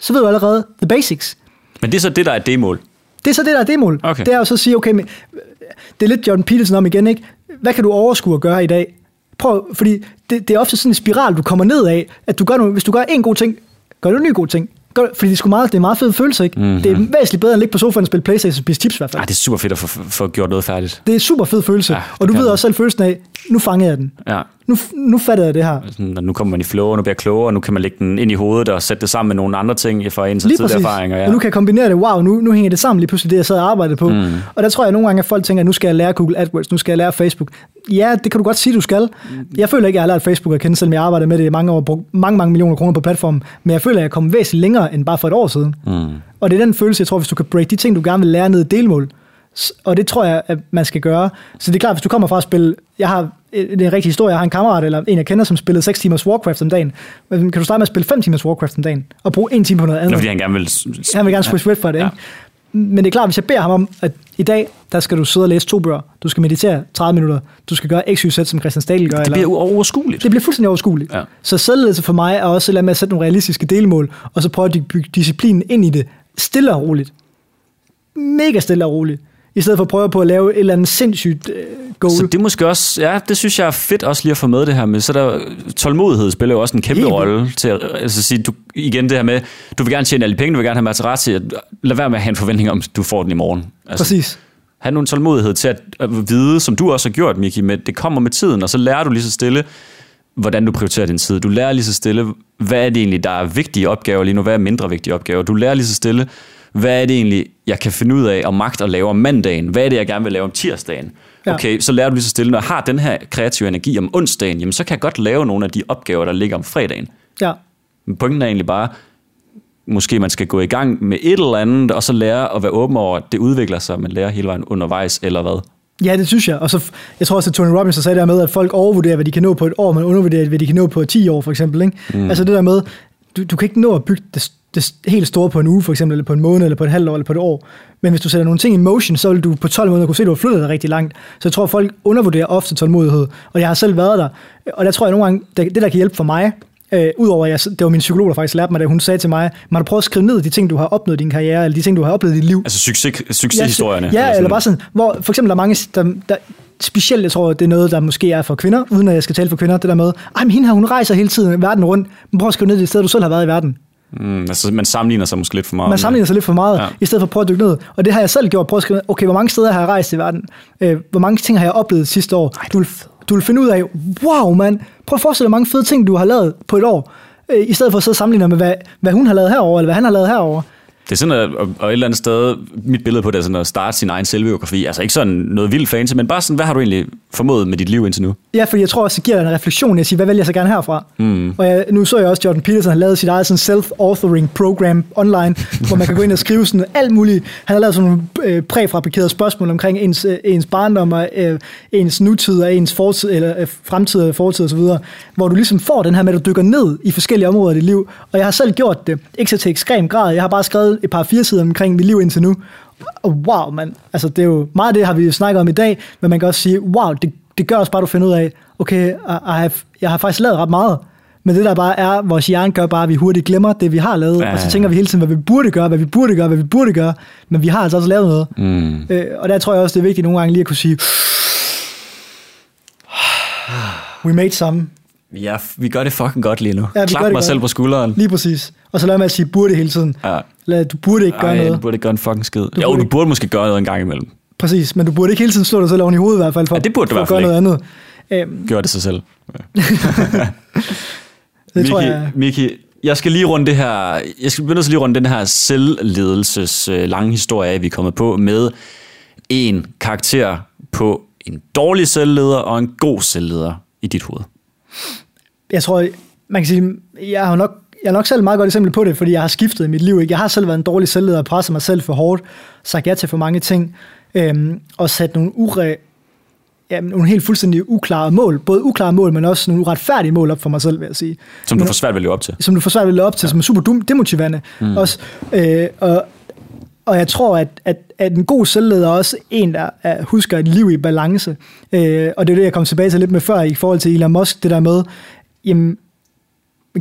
B: så ved du allerede the basics.
A: Men det er så det, der er det mål.
B: Det er så det, der er det mål.
A: Okay.
B: Det er jo så at sige, okay, men, øh, det er lidt Jordan Peterson om igen, ikke? Hvad kan du overskue at gøre i dag? Prøv, fordi det, det er ofte sådan en spiral, du kommer ned af, at du gør nogle, hvis du gør en god ting, gør du en ny god ting. Gør, fordi det er, meget, det er en meget fed følelse, ikke? Mm-hmm. Det er væsentligt bedre end at ligge på sofaen og spille Playstation og spise chips i hvert fald.
A: Ej, det er super fedt at få, få gjort noget færdigt.
B: Det er en super fed følelse,
A: Ja,
B: og du ved også selv følelsen af, nu fangede jeg den.
A: Ja.
B: Nu, nu fattede jeg det her.
A: Sådan, nu kommer man i flow, nu bliver jeg klogere, og nu kan man lægge den ind i hovedet og sætte det sammen med nogle andre ting fra ens
B: Lige
A: tidligere erfaringer. Ja.
B: Og nu kan jeg kombinere det. Wow, nu, nu hænger det sammen lige pludselig, det jeg sad og arbejdede på. Mm. Og der tror jeg nogle gange, at folk tænker, at nu skal jeg lære Google AdWords, nu skal jeg lære Facebook. Ja, det kan du godt sige, du skal.
A: Mm.
B: Jeg føler ikke, at jeg har lært Facebook at kende, selvom jeg arbejder med det i mange år brugt mange, mange millioner kroner på platformen. Men jeg føler, at jeg er kommet væsentligt længere end bare for et år siden. Mm. Og det er den følelse, jeg tror, hvis du kan break de ting, du gerne vil lære ned i delmål, og det tror jeg, at man skal gøre. Så det er klart, hvis du kommer fra at spille... Jeg har, det er en rigtig historie. Jeg har en kammerat, eller en jeg kender, som spillede 6 timers Warcraft om dagen. Men Kan du starte med at spille 5 timers Warcraft om dagen, og bruge en time på noget andet?
A: Nå, fordi han gerne vil...
B: Han vil gerne switch red for det,
A: Ja.
B: ikke? Men det er klart, hvis jeg beder ham om, at i dag, der skal du sidde og læse to bøger. Du skal meditere 30 minutter. Du skal gøre x, y, z, som Christian Stadil gør.
A: Det
B: eller,
A: bliver uoverskueligt.
B: det bliver fuldstændig overskueligt.
A: Ja.
B: Så selvledelse for mig er også at lade med at sætte nogle realistiske delmål, og så prøve at bygge disciplinen ind i det. Stille og roligt. Mega stille og roligt. I stedet for at prøve på at lave et eller andet sindssygt øh, goal.
A: Så det måske også, ja, det synes jeg er fedt også lige at få med det her med, så der tålmodighed spiller jo også en kæmpe rolle til at altså sige, du, igen det her med, du vil gerne tjene alle penge, du vil gerne have Maserati, at lad være med at have en forventning om, du får den i morgen. Altså,
B: Præcis.
A: have nogle tålmodighed til at, at vide, som du også har gjort, Miki, med, det kommer med tiden, og så lærer du lige så stille, hvordan du prioriterer din tid. Du lærer lige så stille, hvad er det egentlig, der er vigtige opgaver lige nu, hvad er mindre vigtige opgaver. Du lærer lige så stille, hvad er det egentlig, jeg kan finde ud af og magt at lave om mandagen? Hvad er det, jeg gerne vil lave om tirsdagen?
B: Ja.
A: Okay, så lærer du lige så stille, når jeg har den her kreative energi om onsdagen, jamen så kan jeg godt lave nogle af de opgaver, der ligger om fredagen.
B: Ja.
A: Men pointen er egentlig bare, måske man skal gå i gang med et eller andet, og så lære at være åben over, at det udvikler sig, man lærer hele vejen undervejs, eller hvad?
B: Ja, det synes jeg. Og så, jeg tror også, at Tony Robbins sagt der med, at folk overvurderer, hvad de kan nå på et år, men undervurderer, hvad de kan nå på 10 år, for eksempel. Ikke? Mm. Altså det der med, du, du kan ikke nå at bygge det, det helt store på en uge, for eksempel, eller på en måned, eller på et halvt år, eller på et år. Men hvis du sætter nogle ting i motion, så vil du på 12 måneder kunne se, at du har flyttet dig rigtig langt. Så jeg tror, at folk undervurderer ofte tålmodighed. Og jeg har selv været der. Og der tror jeg nogle gange, det, det der kan hjælpe for mig, Øh, Udover, at det var min psykolog, der faktisk lærte mig det. Hun sagde til mig, man har prøvet at skrive ned de ting, du har opnået i din karriere, eller de ting, du har oplevet i dit liv.
A: Altså succes, succeshistorierne?
B: Ja, eller, eller bare sådan, hvor for eksempel der er mange, der, der, specielt, jeg tror, det er noget, der måske er for kvinder, uden at jeg skal tale for kvinder, det der med, ej, men hende her, hun rejser hele tiden verden rundt, men prøv at skrive ned det sted, du selv har været i verden.
A: Mm, altså, man sammenligner sig måske lidt for meget.
B: Man sammenligner sig lidt for meget, ja. i stedet for at prøve at dykke ned. Og det har jeg selv gjort. Prøv at skrive, okay, hvor mange steder har jeg rejst i verden? Øh, hvor mange ting har jeg oplevet sidste år? Ej, du, vil, du vil finde ud af, wow, mand, prøv at forestille dig, hvor mange fede ting, du har lavet på et år. Øh, I stedet for at sidde og sammenligne med, hvad, hvad hun har lavet herover eller hvad han har lavet herover.
A: Det er sådan, at, og et eller andet sted, mit billede på det er sådan at starte sin egen selvbiografi. Altså ikke sådan noget vildt fancy, men bare sådan, hvad har du egentlig formået med dit liv indtil nu?
B: Ja, for jeg tror også, det giver en refleksion. Jeg siger, hvad vælger jeg så gerne herfra? Mm. Og jeg, nu så jeg også, Jordan Peterson har lavet sit eget sådan self-authoring program online, hvor man kan gå ind og skrive sådan alt muligt. Han har lavet sådan nogle øh, præfabrikerede spørgsmål omkring ens, øh, ens barndom og øh, ens nutid og ens fortid, eller øh, fremtid og fortid osv., hvor du ligesom får den her med, at du dykker ned i forskellige områder af dit liv. Og jeg har selv gjort det, ikke så til ekstrem grad. Jeg har bare skrevet et par fire sider omkring mit liv indtil nu. Og wow, man, altså det er jo, meget af det har vi snakket om i dag, men man kan også sige, wow, det, det gør også bare, at du finder ud af, okay, I have, jeg har faktisk lavet ret meget, men det der bare er, vores hjerne gør bare, at vi hurtigt glemmer det, vi har lavet, ja. og så tænker vi hele tiden, hvad vi burde gøre, hvad vi burde gøre, hvad vi burde gøre, men vi har altså også lavet noget. Mm. Øh, og der tror jeg også, det er vigtigt nogle gange lige at kunne sige, we made some.
A: Ja, vi gør det fucking godt lige nu. Ja, Klap mig godt. selv på skulderen.
B: Lige præcis. Og så lad mig at sige burde hele tiden. Ja. Lad, du burde ikke gøre Ej, noget.
A: du burde ikke gøre en fucking skid. Du jo, burde du burde måske gøre noget en gang imellem.
B: Præcis, men du burde ikke hele tiden slå dig selv oven i hovedet i hvert fald, for,
A: ja, det burde
B: du
A: for
B: at gøre noget andet.
A: Øhm. Gør det sig selv. Ja. det Miki, tror jeg. Miki, jeg skal lige runde det her, jeg skal begynde lige runde den her selvledelses øh, lange historie vi er kommet på med en karakter på en dårlig selvleder og en god selvleder i dit hoved.
B: Jeg tror, man kan sige, jeg har nok jeg er nok selv meget godt eksempel på det, fordi jeg har skiftet i mit liv. Ikke? Jeg har selv været en dårlig selvleder og presset mig selv for hårdt, sagt ja til for mange ting, øhm, og sat nogle ure, ja, nogle helt fuldstændig uklare mål. Både uklare mål, men også nogle uretfærdige mål op for mig selv, vil jeg sige.
A: Som du får svært ved at leve op til.
B: Som du får svært ved at leve op til, ja. som er super dum, demotiverende. Mm. Også, øh, og, og jeg tror, at, at, at en god selvleder er også en, der er, husker et liv i balance. Øh, og det er det, jeg kom tilbage til lidt med før i forhold til Elon Musk, det der med, jamen,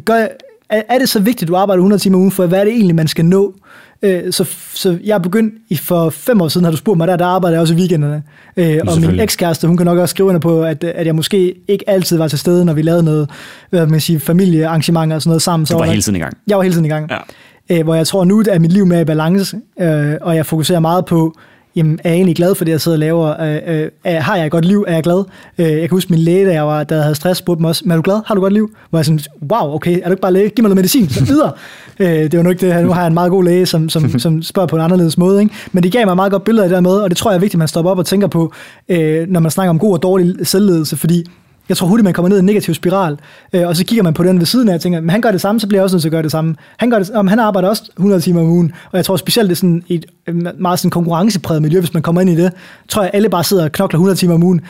B: gør, er, er det så vigtigt, at du arbejder 100 timer ugen for, hvad er det egentlig, man skal nå? Øh, så, så jeg er begyndt, for fem år siden har du spurgt mig, der, der arbejder jeg også i weekenderne. Øh, og min ekskæreste, hun kan nok også skrive under på, at, at jeg måske ikke altid var til stede, når vi lavede noget, hvad man siger, familiearrangementer og sådan noget sammen.
A: Så du var, var hele tiden i gang?
B: Jeg var hele tiden i gang. Ja. Øh, hvor jeg tror, nu er mit liv mere i balance, øh, og jeg fokuserer meget på, jamen, er jeg egentlig glad for det, jeg sidder og laver? Øh, øh, er, har jeg et godt liv? Er jeg glad? Øh, jeg kan huske min læge, da jeg, var, da jeg havde stress, spurgte mig også, men er du glad? Har du godt liv? Hvor jeg sådan, wow, okay, er du ikke bare læge? Giv mig noget medicin, så videre. øh, det var nu ikke det, nu har jeg en meget god læge, som, som, som spørger på en anderledes måde. Ikke? Men det gav mig et meget godt billede af det der med, og det tror jeg er vigtigt, at man stopper op og tænker på, øh, når man snakker om god og dårlig selvledelse, fordi jeg tror hurtigt, man kommer ned i en negativ spiral, øh, og så kigger man på den ved siden af og tænker, men han gør det samme, så bliver jeg også nødt til at gøre det samme. Han, gør det, om han arbejder også 100 timer om ugen, og jeg tror specielt, det er sådan et øh, meget sådan konkurrencepræget miljø, hvis man kommer ind i det. tror jeg, alle bare sidder og knokler 100 timer om ugen,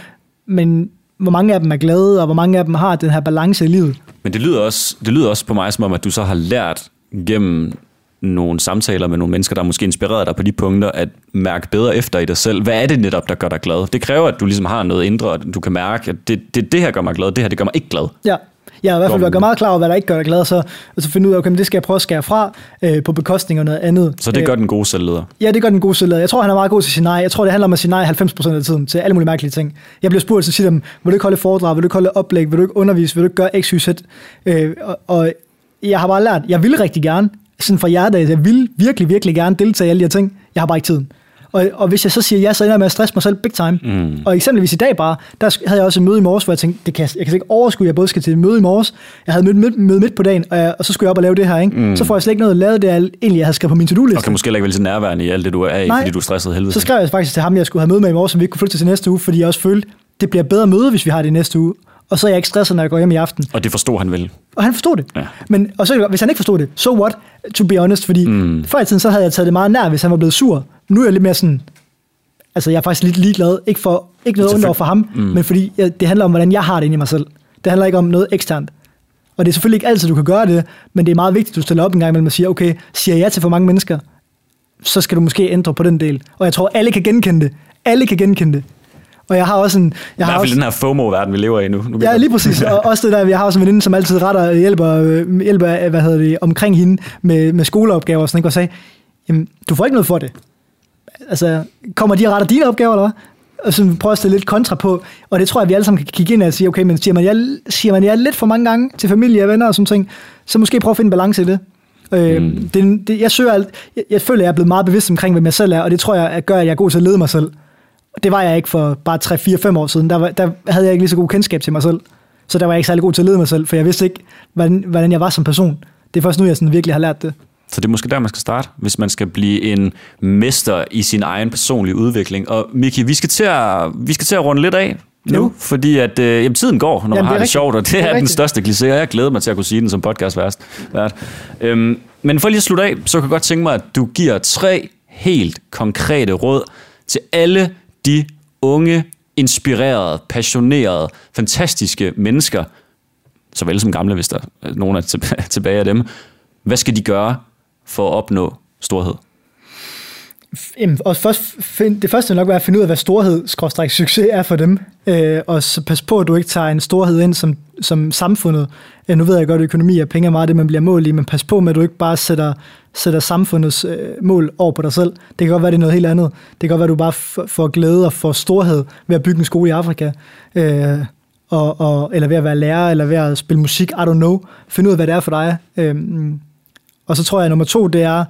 B: men hvor mange af dem er glade, og hvor mange af dem har den her balance i livet.
A: Men det lyder også, det lyder også på mig som om, at du så har lært gennem nogle samtaler med nogle mennesker, der måske inspireret dig på de punkter, at mærke bedre efter i dig selv. Hvad er det netop, der gør dig glad? Det kræver, at du ligesom har noget indre, og du kan mærke, at det, det, det her gør mig glad, det her det gør mig ikke glad.
B: Ja, Ja, i hvert fald gør meget klar over, hvad der ikke gør dig glad, så, og så finde ud af, okay, det skal jeg prøve at skære fra øh, på bekostning af noget andet.
A: Så det gør øh, den gode selvleder?
B: Ja, det gør den gode selvleder. Jeg tror, han er meget god til at sige nej. Jeg tror, det handler om at sige nej 90% af tiden til alle mulige mærkelige ting. Jeg bliver spurgt, så siger dem, vil du ikke holde foredrag, vil du ikke holde oplæg, vil du ikke undervise, vil du ikke gøre x, y, z? Øh, og, og jeg har bare lært, jeg vil rigtig gerne, sådan fra hjertet, jeg vil virkelig, virkelig gerne deltage i alle de her ting. Jeg har bare ikke tiden. Og, og hvis jeg så siger ja, så ender jeg med at stresse mig selv big time. Mm. Og eksempelvis i dag bare, der havde jeg også et møde i morges, hvor jeg tænkte, det kan, jeg kan ikke overskue, at jeg både skal til et møde i morges, jeg havde møde, møde, møde midt på dagen, og, jeg, og så skulle jeg op og lave det her. Ikke? Mm. Så får jeg slet ikke noget lavet det, jeg egentlig jeg havde skrevet på min to-do-liste.
A: Og kan måske ikke vel til nærværende i alt det, du er i, Nej. fordi du er stresset helvede.
B: Så skrev jeg faktisk til ham, at jeg skulle have møde med i morges, som vi ikke kunne flytte til næste uge, fordi jeg også følte, det bliver bedre møde, hvis vi har det næste uge. Og så er jeg ikke stresset, når jeg går hjem i aften.
A: Og det forstod han vel?
B: Og han forstod det.
A: Ja.
B: Men, og så, hvis han ikke forstod det, so what, to be honest, fordi mm. før i tiden, så havde jeg taget det meget nær, hvis han var blevet sur. Nu er jeg lidt mere sådan, altså jeg er faktisk lidt ligeglad, ikke, for, ikke noget ondt over for ham, mm. men fordi jeg, det handler om, hvordan jeg har det inde i mig selv. Det handler ikke om noget eksternt. Og det er selvfølgelig ikke altid, du kan gøre det, men det er meget vigtigt, at du stiller op en gang imellem og siger, okay, siger jeg til for mange mennesker, så skal du måske ændre på den del. Og jeg tror, alle kan genkende det. Alle kan genkende det. Og jeg har også en... Jeg
A: I
B: har
A: hvert fald
B: også,
A: den her FOMO-verden, vi lever i nu. nu
B: Ja, lige præcis. Og også det der, jeg har også en veninde, som altid retter og hjælper, øh, hjælper hvad hedder det, omkring hende med, med skoleopgaver og sådan noget, og sagde, jamen, du får ikke noget for det. Altså, kommer de og retter dine opgaver, eller hvad? Og så prøver at stille lidt kontra på, og det tror jeg, vi alle sammen kan kigge ind og sige, okay, men siger man, jeg, siger man jeg lidt for mange gange til familie og venner og sådan ting, så måske prøve at finde en balance i det. Øh,
A: Mm.
B: det, det jeg, søger alt, jeg, jeg føler, jeg er blevet meget bevidst omkring, hvem jeg selv er, og det tror jeg at gør, at jeg er god til at lede mig selv. Det var jeg ikke for bare 3-4-5 år siden. Der, var, der havde jeg ikke lige så god kendskab til mig selv. Så der var jeg ikke særlig god til at lede mig selv, for jeg vidste ikke, hvordan, hvordan jeg var som person. Det er først nu, jeg sådan virkelig har lært det.
A: Så det er måske der, man skal starte, hvis man skal blive en mester i sin egen personlige udvikling. Og Miki, vi skal til at, vi skal til at runde lidt af nu,
B: Jo.
A: fordi at, øh, jamen, tiden går, når man
B: Jamen, det
A: har det
B: rigtigt.
A: sjovt, og det,
B: Det er
A: er, den største kliché, og jeg glæder mig til at kunne sige den som podcastvært. vært. Øhm, men for lige at slutte af, så kan jeg godt tænke mig, at du giver tre helt konkrete råd til alle de unge, inspirerede, passionerede, fantastiske mennesker, såvel som gamle, hvis der er nogen er tilbage- tilbage af dem. Hvad skal de gøre for at opnå storhed?
B: Jamen, og først, find, det første vil nok være at finde ud af, hvad storhed, skråstræk succes er for dem. Øh, og så pas på, at du ikke tager en storhed ind som, som samfundet. Øh, nu ved jeg godt, at økonomi og penge er meget det, man bliver mål i, men pas på med, at du ikke bare sætter, sætter samfundets øh, mål over på dig selv. Det kan godt være, det er noget helt andet. Det kan godt være, at du bare f- får glæde og får storhed ved at bygge en skole i Afrika. Øh, og, og, eller ved at være lærer, eller ved at spille musik, I don't know. Find ud af, hvad det er for dig. Øh, og så tror jeg, at nummer to, det er,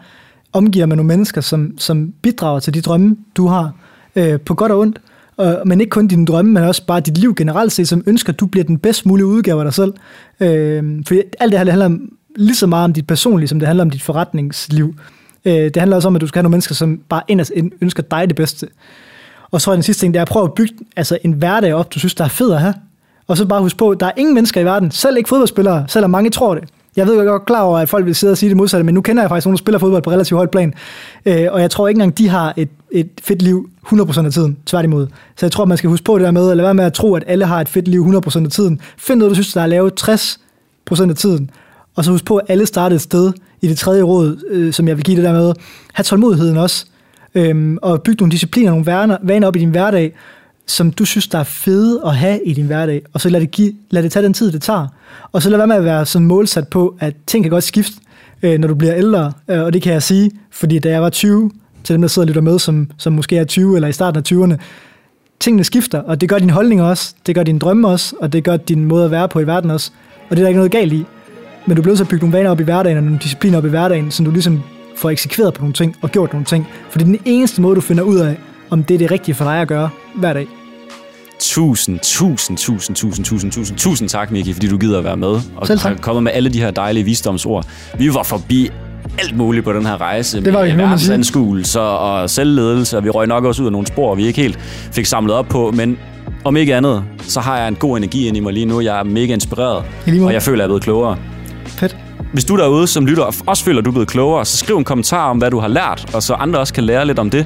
B: omgiver med nogle mennesker, som, som bidrager til de drømme, du har, øh, på godt og ondt. Øh, men ikke kun dine drømme, men også bare dit liv generelt set, som ønsker, at du bliver den bedst mulige udgave af dig selv. Øh, for alt det her det handler om, lige så meget om dit personlige, som det handler om dit forretningsliv. Øh, det handler også om, at du skal have nogle mennesker, som bare inderst ønsker dig det bedste. Og så er den sidste ting, det er at prøve at bygge altså, en hverdag op, du synes, der er fed at have. Og så bare husk på, der er ingen mennesker i verden, selv ikke fodboldspillere, selvom mange tror det. Jeg ved godt klar over, at folk vil sidde og sige det modsatte, men nu kender jeg faktisk nogen, der spiller fodbold på relativt højt plan. Øh, og jeg tror ikke engang, de har et, et fedt liv 100% af tiden, tværtimod. Så jeg tror, man skal huske på det der med, eller være med at tro, at alle har et fedt liv 100% af tiden. Find noget, du synes, der er lavet 60% af tiden. Og så husk på, at alle starter et sted i det tredje råd, øh, som jeg vil give det der med. Ha' tålmodigheden også. Øhm, og byg nogle discipliner, nogle vaner, vaner op i din hverdag, som du synes, der er fede at have i din hverdag, og så lad det, give, lad det tage den tid, det tager. Og så lad være med at være sådan målsat på, at ting kan godt skifte, øh, når du bliver ældre, øh, og det kan jeg sige, fordi da jeg var 20, til dem, der sidder og lytter med, som, som måske er 20 eller i starten af 20'erne, tingene skifter, og det gør din holdning også, det gør din drømme også, og det gør din måde at være på i verden også, og det er der ikke noget galt i. Men du bliver nødt til at bygge nogle vaner op i hverdagen, og nogle discipliner op i hverdagen, så du ligesom får eksekveret på nogle ting og gjort nogle ting. For det er den eneste måde, du finder ud af, om det er det rigtige for dig at gøre hver dag.
A: Tusind, tusind, tusind, tusind, tusind, tusind, tusind tak, Miki, fordi du gider at være med og har kommet med alle de her dejlige visdomsord. Vi var forbi alt muligt på den her rejse
B: Det var sige.
A: verdensanskuelser og selvledelse, og vi røg nok også ud af nogle spor, vi ikke helt fik samlet op på, men om ikke andet, så har jeg en god energi ind i mig lige nu. Jeg er mega inspireret, og jeg føler, at jeg er blevet klogere.
B: Fedt.
A: Hvis du derude som lytter også føler, at du er blevet klogere, så skriv en kommentar om, hvad du har lært, og så andre også kan lære lidt om det.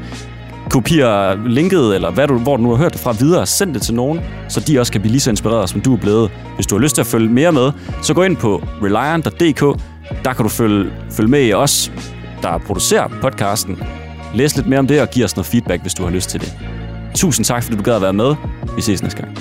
A: Kopier linket, eller hvad du, hvor du nu har hørt det fra videre, send det til nogen, så de også kan blive lige så inspireret, som du er blevet. Hvis du har lyst til at følge mere med, så gå ind på reliant.dk. Der kan du følge, følge med i os, der producerer podcasten. Læs lidt mere om det, og giv os noget feedback, hvis du har lyst til det. Tusind tak, fordi du gad at være med. Vi ses næste gang.